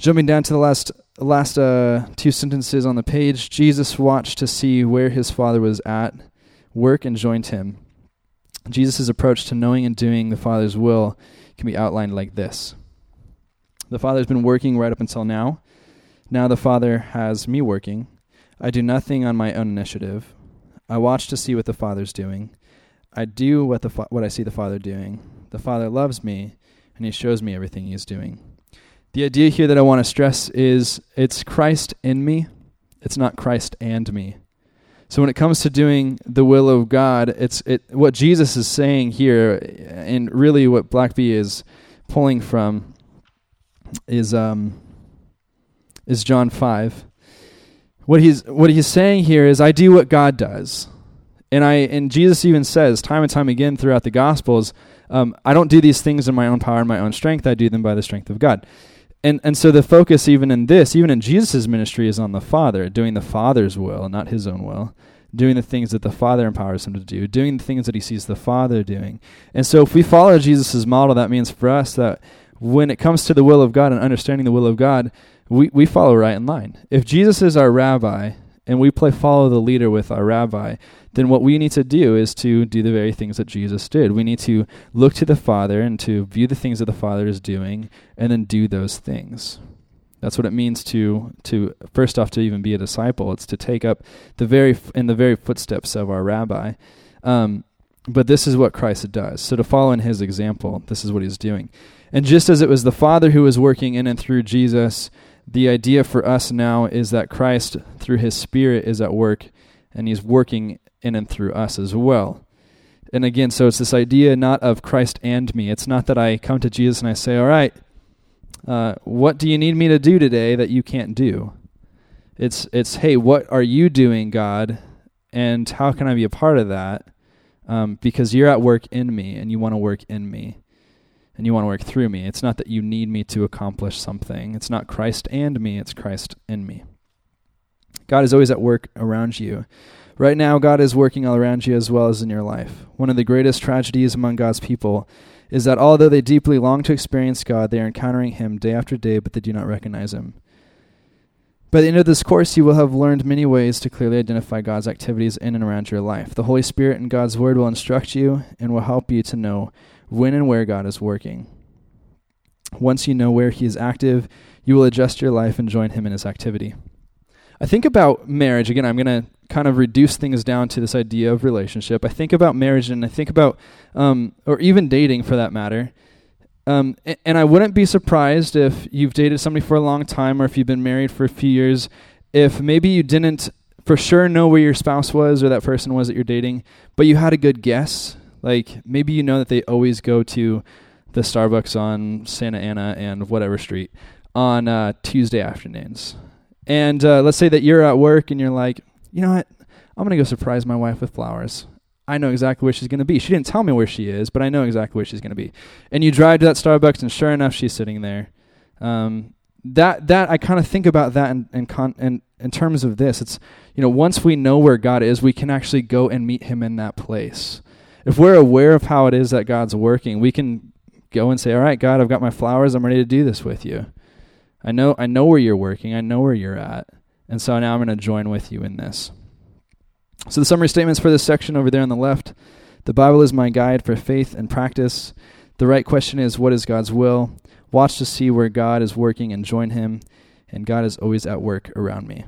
Jumping down to the last last uh, two sentences on the page, Jesus watched to see where his Father was at work and joined him. Jesus' approach to knowing and doing the Father's will can be outlined like this The Father's been working right up until now. Now the Father has me working. I do nothing on my own initiative. I watch to see what the Father's doing. I do what the fa- what I see the Father doing. The Father loves me, and He shows me everything He is doing. The idea here that I want to stress is it's Christ in me It's not Christ and me. So when it comes to doing the will of God, it's it what Jesus is saying here, and really what Blackaby is pulling from is um is John five. What he's what he's saying here is I do what God does. And I and Jesus even says time and time again throughout the Gospels, um, I don't do these things in my own power and my own strength. I do them by the strength of God. And and so the focus even in this, even in Jesus' ministry, is on the Father, doing the Father's will, not his own will, doing the things that the Father empowers him to do, doing the things that he sees the Father doing. And so if we follow Jesus' model, that means for us that when it comes to the will of God and understanding the will of God, we, we follow right in line. If Jesus is our rabbi and we play follow the leader with our rabbi, then what we need to do is to do the very things that Jesus did. We need to look to the Father and to view the things that the Father is doing and then do those things. That's what it means to to first off to even be a disciple. It's to take up the very in the very footsteps of our rabbi. Um, but this is what Christ does. So to follow in his example, this is what he's doing. And just as it was the Father who was working in and through Jesus, the idea for us now is that Christ, through his Spirit, is at work and he's working in and through us as well. And again, so it's this idea not of Christ and me. It's not that I come to Jesus and I say, All right, uh, what do you need me to do today that you can't do? It's, it's hey, what are you doing, God? And how can I be a part of that? Um, because you're at work in me and you want to work in me and you want to work through me. It's not that you need me to accomplish something. It's not Christ and me, it's Christ in me. God is always at work around you. Right now, God is working all around you as well as in your life. One of the greatest tragedies among God's people is that although they deeply long to experience God, they are encountering Him day after day, but they do not recognize Him. By the end of this course, you will have learned many ways to clearly identify God's activities in and around your life. The Holy Spirit and God's Word will instruct you and will help you to know when and where God is working. Once you know where He is active, you will adjust your life and join Him in His activity. I think about marriage. Again, I'm going to kind of reduce things down to this idea of relationship. I think about marriage and I think about, um, or even dating for that matter. Um, and, and I wouldn't be surprised if you've dated somebody for a long time or if you've been married for a few years, if maybe you didn't for sure know where your spouse was or that person was that you're dating, but you had a good guess. Like maybe you know that they always go to the Starbucks on Santa Ana and whatever street on uh, Tuesday afternoons. And uh, let's say that you're at work and you're like, you know what? I'm going to go surprise my wife with flowers. I know exactly where she's going to be. She didn't tell me where she is, but I know exactly where she's going to be. And you drive to that Starbucks, and sure enough, she's sitting there. Um, that that I kind of think about that in in, con- in in terms of this. It's you know once we know where God is, we can actually go and meet Him in that place. If we're aware of how it is that God's working, we can go and say, "All right, God, I've got my flowers. I'm ready to do this with you. I know I know where you're working. I know where you're at." And so now I'm going to join with you in this. So the summary statements for this section over there on the left the Bible is my guide for faith and practice. The right question is, what is God's will? Watch to see where God is working and join Him. And God is always at work around me.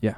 Yeah.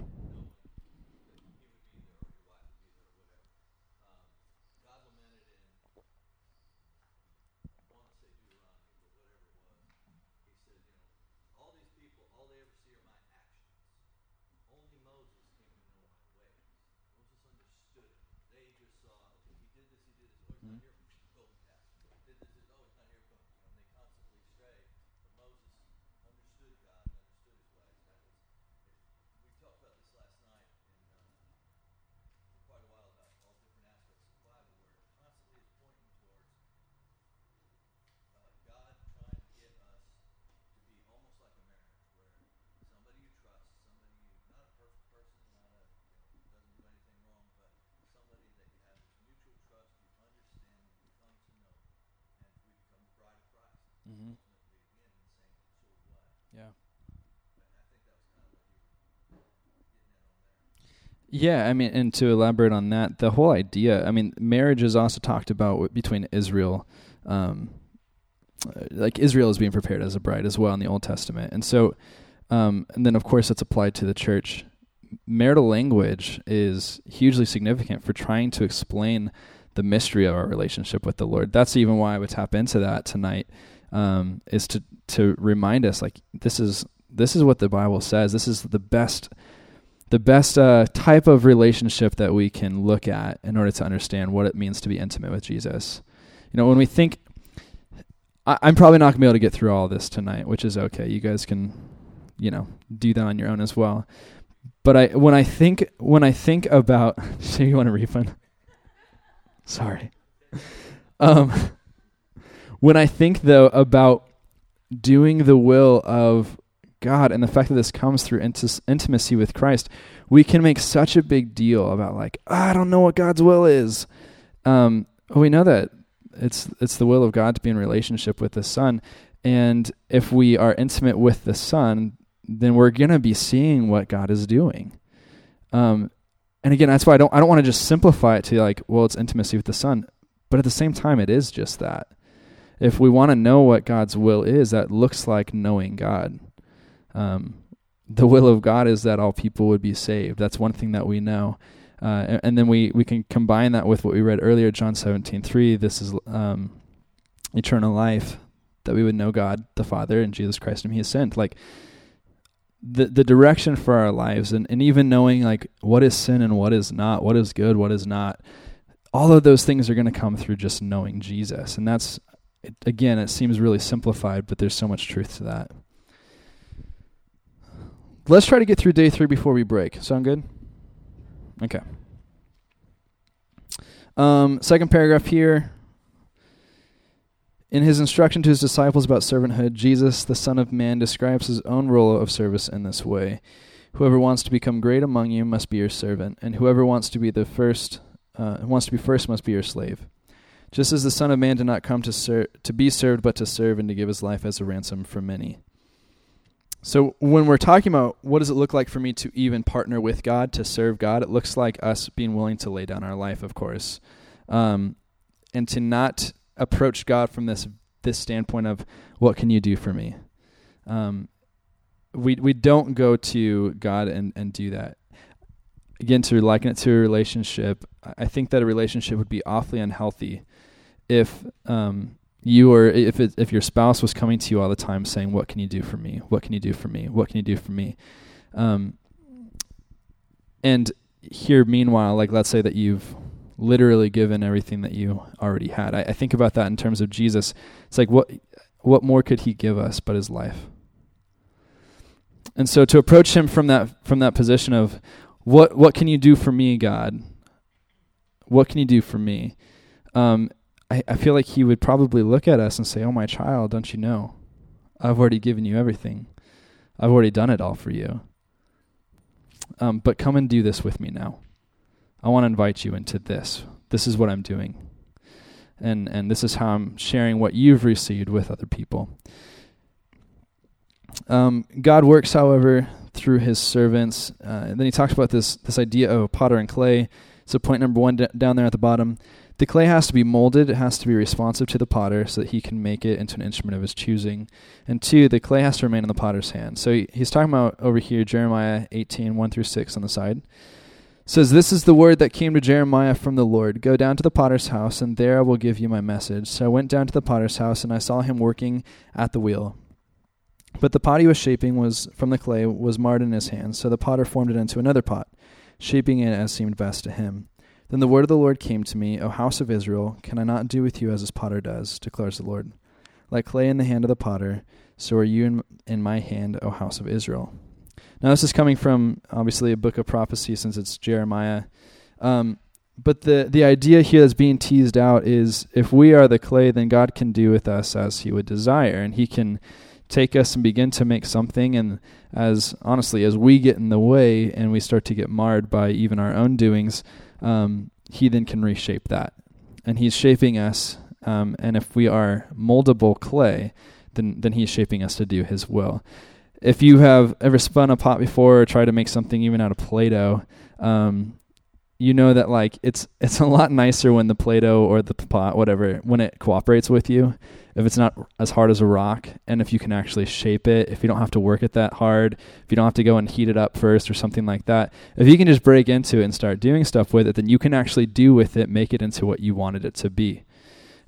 Mm-hmm. Yeah. Yeah, I mean, and to elaborate on that, the whole idea, I mean, marriage is also talked about between Israel, um, uh, like Israel is being prepared as a bride as well in the Old Testament. And so, um, and then of course it's applied to the church. Marital language is hugely significant for trying to explain the mystery of our relationship with the Lord. That's even why I would tap into that tonight um, is to to remind us like this is this is what the Bible says. This is the best the best uh, type of relationship that we can look at in order to understand what it means to be intimate with Jesus. You know, when we think, I, am probably not gonna be able to get through all this tonight, which is okay. You guys can, you know, do that on your own as well. But I, when I think, when I think about, so you want a refund? Sorry. Um, when I think though about doing the will of God and the fact that this comes through int- intimacy with Christ, we can make such a big deal about like I don't know what God's will is. Um, we know that it's it's the will of God to be in relationship with the Son, and if we are intimate with the Son, then we're gonna be seeing what God is doing. Um, and again, that's why I don't I don't want to just simplify it to like, well, it's intimacy with the Son, but at the same time, it is just that. If we want to know what God's will is, that looks like knowing God. Um, the will of God is that all people would be saved. That's one thing that we know. Uh, and, and, then we, we can combine that with what we read earlier, John 17, 3. This is um, eternal life, that we would know God the Father and Jesus Christ whom he has sent. Like, the the direction for our lives and, and even knowing like what is sin and what is not, what is good, what is not, all of those things are going to come through just knowing Jesus. And that's, again, it seems really simplified, but there's so much truth to that. Let's try to get through day three before we break. Sound good? Okay. Um, second paragraph here. In his instruction to his disciples about servanthood, Jesus, the Son of Man, describes his own role of service in this way. Whoever wants to become great among you must be your servant, and whoever wants to be the first uh, wants to be first must be your slave. Just as the Son of Man did not come to ser- to be served, but to serve and to give his life as a ransom for many. So when we're talking about what does it look like for me to even partner with God to serve God, it looks like us being willing to lay down our life, of course, um, and to not approach God from this this standpoint of what can you do for me. Um, we we don't go to God and and do that. Again, to liken it to a relationship, I think that a relationship would be awfully unhealthy if um, you or if it, if your spouse was coming to you all the time saying, "What can you do for me? What can you do for me? What can you do for me?" Um, and here, meanwhile, like let's say that you've literally given everything that you already had. I, I think about that in terms of Jesus. It's like what what more could he give us but his life? And so to approach him from that from that position of what what can you do for me, God? What can you do for me? Um, I, I feel like he would probably look at us and say, Oh, my child, don't you know? I've already given you everything. I've already done it all for you. Um, but come and do this with me now. I want to invite you into this. This is what I'm doing. And and this is how I'm sharing what you've received with other people. Um, God works, however, through His servants. Uh, and then He talks about this this idea of potter and clay. So point number one d- down there at the bottom. The clay has to be molded, it has to be responsive to the potter so that he can make it into an instrument of his choosing. And two, the clay has to remain in the potter's hand. So he, he's talking about over here Jeremiah 18, 1 through 6 on the side. It says, This is the word that came to Jeremiah from the Lord Go down to the potter's house, and there I will give you my message. So I went down to the potter's house, and I saw him working at the wheel. But the pot he was shaping was from the clay was marred in his hands, so the potter formed it into another pot, shaping it as seemed best to him. Then the word of the Lord came to me, O house of Israel, can I not do with you as this potter does, declares the Lord? Like clay in the hand of the potter, so are you in, in my hand, O house of Israel. Now, this is coming from obviously a book of prophecy since it's Jeremiah. Um, but the, the idea here that's being teased out is if we are the clay, then God can do with us as he would desire. And he can take us and begin to make something. And as honestly, as we get in the way and we start to get marred by even our own doings, um, he then can reshape that. And he's shaping us. Um, and if we are moldable clay, then then he's shaping us to do his will. If you have ever spun a pot before or tried to make something even out of Play-Doh, um, you know that like it's it's a lot nicer when the Play-Doh or the pot, whatever, when it cooperates with you if it's not as hard as a rock and if you can actually shape it if you don't have to work it that hard if you don't have to go and heat it up first or something like that if you can just break into it and start doing stuff with it then you can actually do with it make it into what you wanted it to be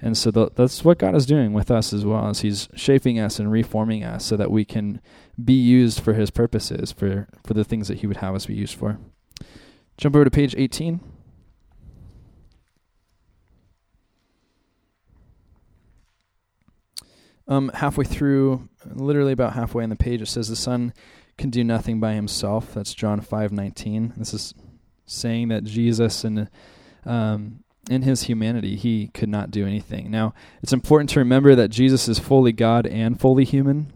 And so the, that's what God is doing with us as well, as He's shaping us and reforming us so that we can be used for His purposes, for, for the things that He would have us be used for. Jump over to page 18. Um, halfway through, literally about halfway in the page, it says the Son can do nothing by himself. That's John five nineteen. This is saying that Jesus and um, in his humanity he could not do anything. Now it's important to remember that Jesus is fully God and fully human,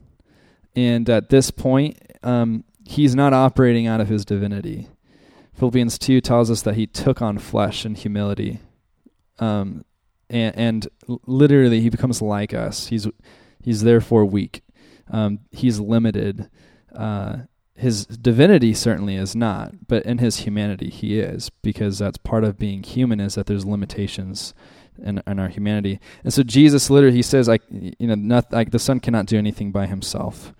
and at this point um, he's not operating out of his divinity. Philippians two tells us that he took on flesh and humility. Um, and, and literally he becomes like us. He's he's therefore weak. Um, he's limited. Uh, his divinity certainly is not, but in his humanity he is, because that's part of being human is that there's limitations in, in our humanity. And so Jesus literally he says like you know not like the son cannot do anything by himself.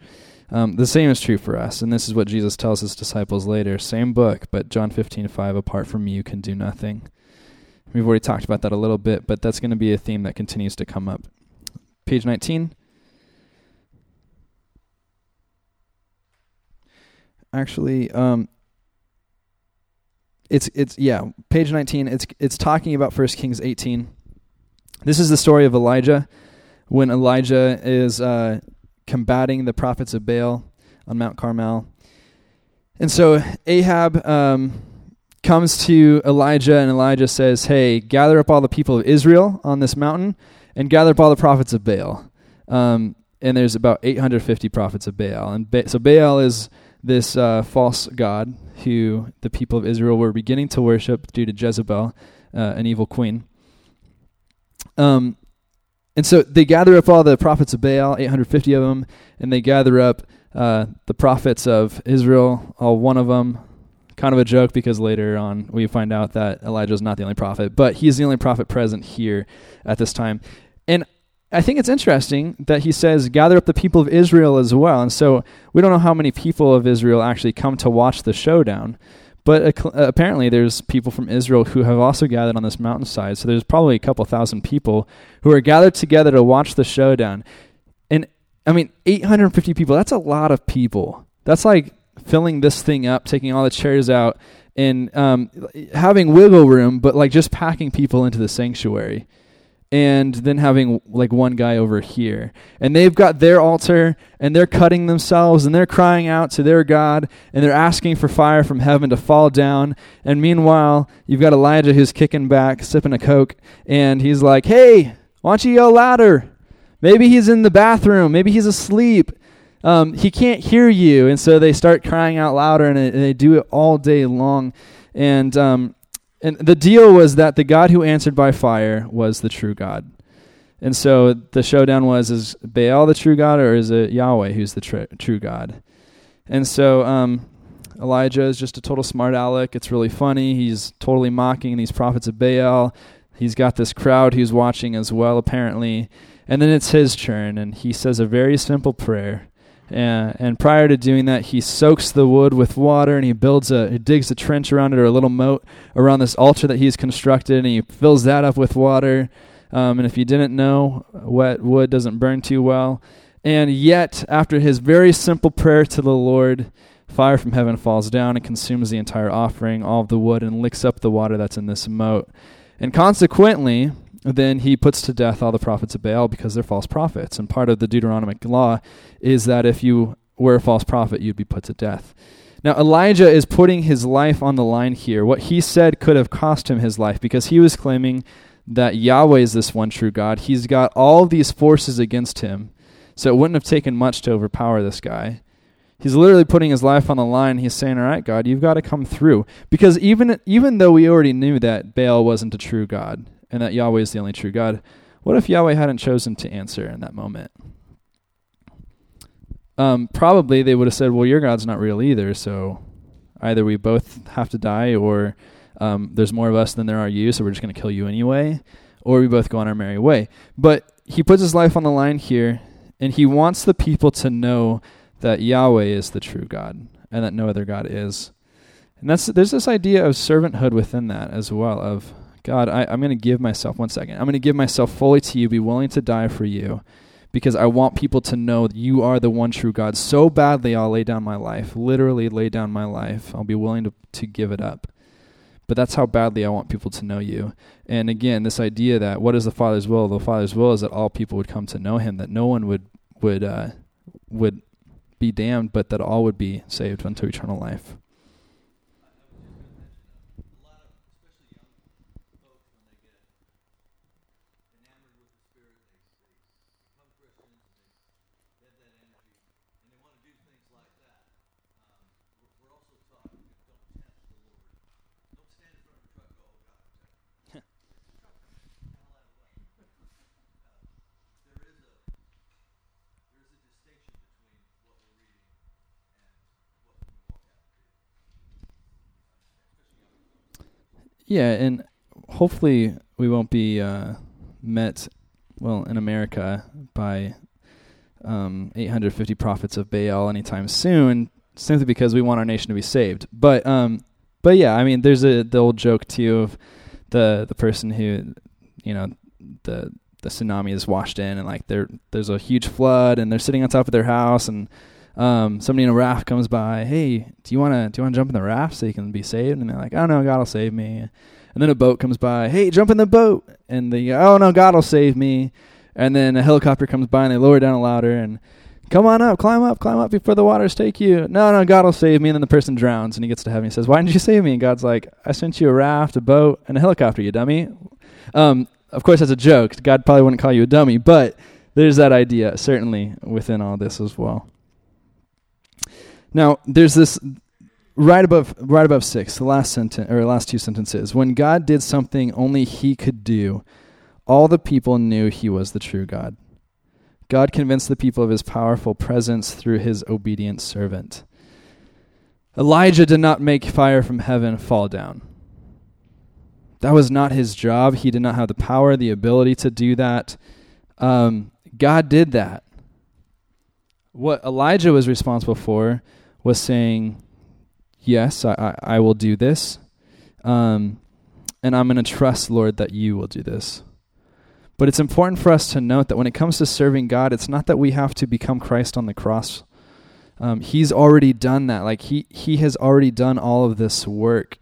Um, the same is true for us, and this is what Jesus tells his disciples later. Same book, but John fifteen five. Apart from me, you can do nothing. We've already talked about that a little bit, but that's going to be a theme that continues to come up. Page 19. Actually, um, it's it's yeah, page 19. It's it's talking about First Kings 18. This is the story of Elijah when Elijah is uh, combating the prophets of Baal on Mount Carmel. And so Ahab um, comes to Elijah, and Elijah says, Hey, gather up all the people of Israel on this mountain and gather up all the prophets of Baal. Um, and there's about 850 prophets of Baal. And ba- so Baal is this uh, false god who the people of Israel were beginning to worship due to Jezebel, uh, an evil queen. Um, and so they gather up all the prophets of Baal, 850 of them, and they gather up uh, the prophets of Israel, all one of them, kind of a joke because later on we find out that Elijah is not the only prophet, but he's the only prophet present here at this time. And I think it's interesting that he says, gather up the people of Israel as well. And so we don't know how many people of Israel actually come to watch the showdown. But apparently, there's people from Israel who have also gathered on this mountainside. So there's probably a couple thousand people who are gathered together to watch the showdown. And I mean, 850 people, that's a lot of people. That's like filling this thing up, taking all the chairs out, and um, having wiggle room, but like just packing people into the sanctuary. And then having like one guy over here. And they've got their altar and they're cutting themselves and they're crying out to their God and they're asking for fire from heaven to fall down. And meanwhile, you've got Elijah who's kicking back, sipping a Coke, and he's like, hey, why don't you yell louder? Maybe he's in the bathroom. Maybe he's asleep um, he can't hear you. And so they start crying out louder, and, they do it all day long. And, um, and the deal was that the God who answered by fire was the true God. And so the showdown was is Baal the true God, or is it Yahweh who's the tr- true God? And so um, Elijah is just a total smart aleck. It's really funny. He's totally mocking these prophets of Baal. He's got this crowd who's watching as well, apparently. And then it's his turn, and he says a very simple prayer. And, and prior to doing that, he soaks the wood with water and he builds a, he digs a trench around it or a little moat around this altar that he's constructed and he fills that up with water. Um, and if you didn't know, wet wood doesn't burn too well. And yet, after his very simple prayer to the Lord, fire from heaven falls down and consumes the entire offering, all of the wood, and licks up the water that's in this moat. And consequently, then he puts to death all the prophets of Baal because they're false prophets. And part of the Deuteronomic law is that if you were a false prophet, you'd be put to death. Now, Elijah is putting his life on the line here. What he said could have cost him his life because he was claiming that Yahweh is this one true God. He's got all these forces against him, so it wouldn't have taken much to overpower this guy. He's literally putting his life on the line. He's saying, "All right, God, you've got to come through." Because even even though we already knew that Baal wasn't a true God, and that Yahweh is the only true God. What if Yahweh hadn't chosen to answer in that moment? Um, probably they would have said, "Well, your God's not real either, so either we both have to die, or um, there's more of us than there are you, so we're just going to kill you anyway, or we both go on our merry way." But he puts his life on the line here, and he wants the people to know that Yahweh is the true God and that no other God is. And that's there's this idea of servanthood within that as well of God, I, I'm going to give myself, one second, I'm going to give myself fully to you, be willing to die for you, because I want people to know that you are the one true God. So badly, I'll lay down my life, literally lay down my life. I'll be willing to, to give it up. But that's how badly I want people to know you. And again, this idea that what is the Father's will? The Father's will is that all people would come to know Him, that no one would would uh, would be damned, but that all would be saved unto eternal life. Yeah, and hopefully we won't be uh, met, well, in America by um, 850 prophets of Baal anytime soon, simply because we want our nation to be saved. But um, but yeah, I mean, there's a the old joke too of the the person who, you know, the the tsunami is washed in and like there there's a huge flood and they're sitting on top of their house and um, somebody in a raft comes by. Hey, do you want to do you want to jump in the raft so you can be saved? And they're like, Oh no, God will save me. And then a boat comes by. Hey, jump in the boat. And they go, Oh no, God will save me. And then a helicopter comes by and they lower down a ladder and come on up, climb up, climb up before the waters take you. No, no, God will save me. And then the person drowns and he gets to heaven. And he says, Why didn't you save me? And God's like, I sent you a raft, a boat, and a helicopter, you dummy. Um, of course, that's a joke. God probably wouldn't call you a dummy, but there's that idea certainly within all this as well. Now, there's this right above right above 6, the last sentence or last two sentences. When God did something only he could do, all the people knew he was the true God. God convinced the people of his powerful presence through his obedient servant. Elijah did not make fire from heaven fall down. That was not his job. He did not have the power, the ability to do that. Um, God did that. What Elijah was responsible for was saying, Yes, I, I, I will do this. Um, and I'm going to trust, Lord, that you will do this. But it's important for us to note that when it comes to serving God, it's not that we have to become Christ on the cross. Um, he's already done that. Like he he has already done all of this work,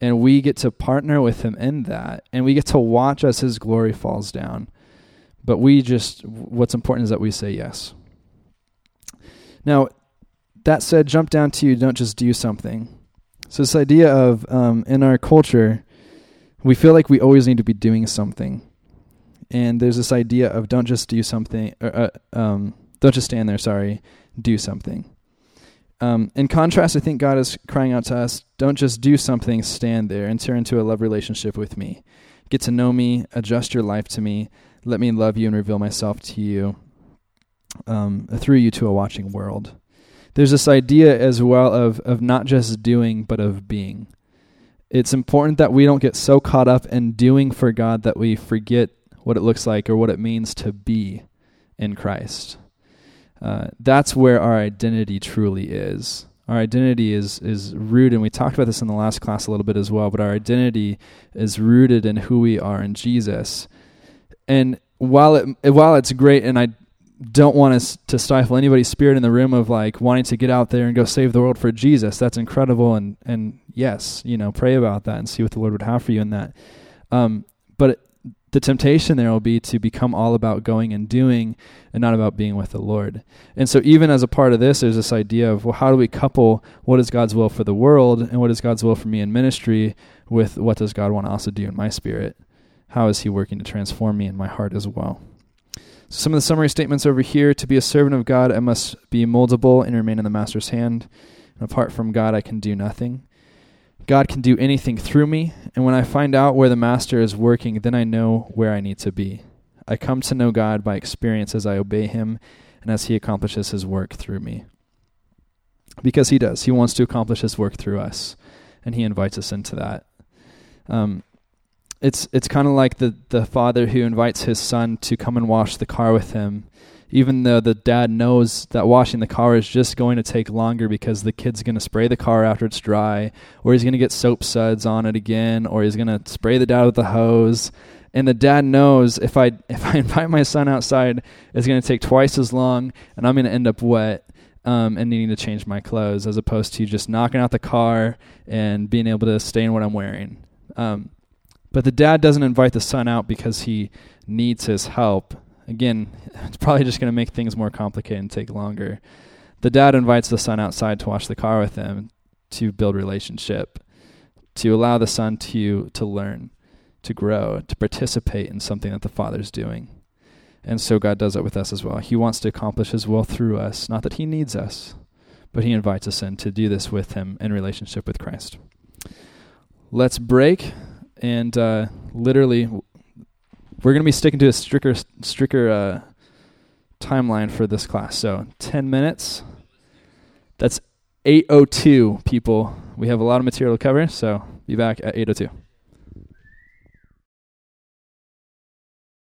and we get to partner with him in that, and we get to watch as his glory falls down. But we just what's important is that we say yes. Now, that said, jump down to you, don't just do something. So, this idea of um, in our culture, we feel like we always need to be doing something. And there's this idea of don't just do something, or, uh, um, don't just stand there, sorry, do something. Um, in contrast, I think God is crying out to us don't just do something, stand there, enter into a love relationship with me. Get to know me, adjust your life to me, let me love you and reveal myself to you um, through you to a watching world there's this idea as well of of not just doing but of being. It's important that we don't get so caught up in doing for God that we forget what it looks like or what it means to be in Christ. Uh, that's where our identity truly is. Our identity is is rooted, and we talked about this in the last class a little bit as well. But our identity is rooted in who we are in Jesus. And while it while it's great, and I don't want us to stifle anybody's spirit in the room of like wanting to get out there and go save the world for Jesus. That's incredible, and and yes, you know, pray about that and see what the Lord would have for you in that. Um, but the temptation there will be to become all about going and doing, and not about being with the Lord. And so, even as a part of this, there's this idea of well, how do we couple what is God's will for the world and what is God's will for me in ministry with what does God want to also do in my spirit? How is He working to transform me in my heart as well? So some of the summary statements over here to be a servant of God, I must be moldable and remain in the master's hand. And apart from God, I can do nothing. God can do anything through me, and when I find out where the master is working, then I know where I need to be. I come to know God by experience as I obey him and as he accomplishes his work through me. Because he does. He wants to accomplish his work through us, and he invites us into that. Um, it's it's kind of like the the father who invites his son to come and wash the car with him even though the dad knows that washing the car is just going to take longer because the kid's going to spray the car after it's dry, or he's going to get soap suds on it again, or he's going to spray the dad with the hose. And the dad knows if I if I invite my son outside, it's going to take twice as long, and I'm going to end up wet um, and needing to change my clothes, as opposed to just knocking out the car and being able to stay in what I'm wearing. Um, but the dad doesn't invite the son out because he needs his help. Again, it's probably just going to make things more complicated and take longer. The dad invites the son outside to wash the car with him to build relationship, to allow the son to to learn, to grow, to participate in something that the father's doing. And so God does it with us as well. He wants to accomplish his will through us, not that he needs us, but he invites us in to do this with him in relationship with Christ. Let's break and uh, literally we're going to be sticking to a stricter stricter uh, timeline for this class. So 10 minutes. That's 802 people. We have a lot of material to cover, so be back at 802.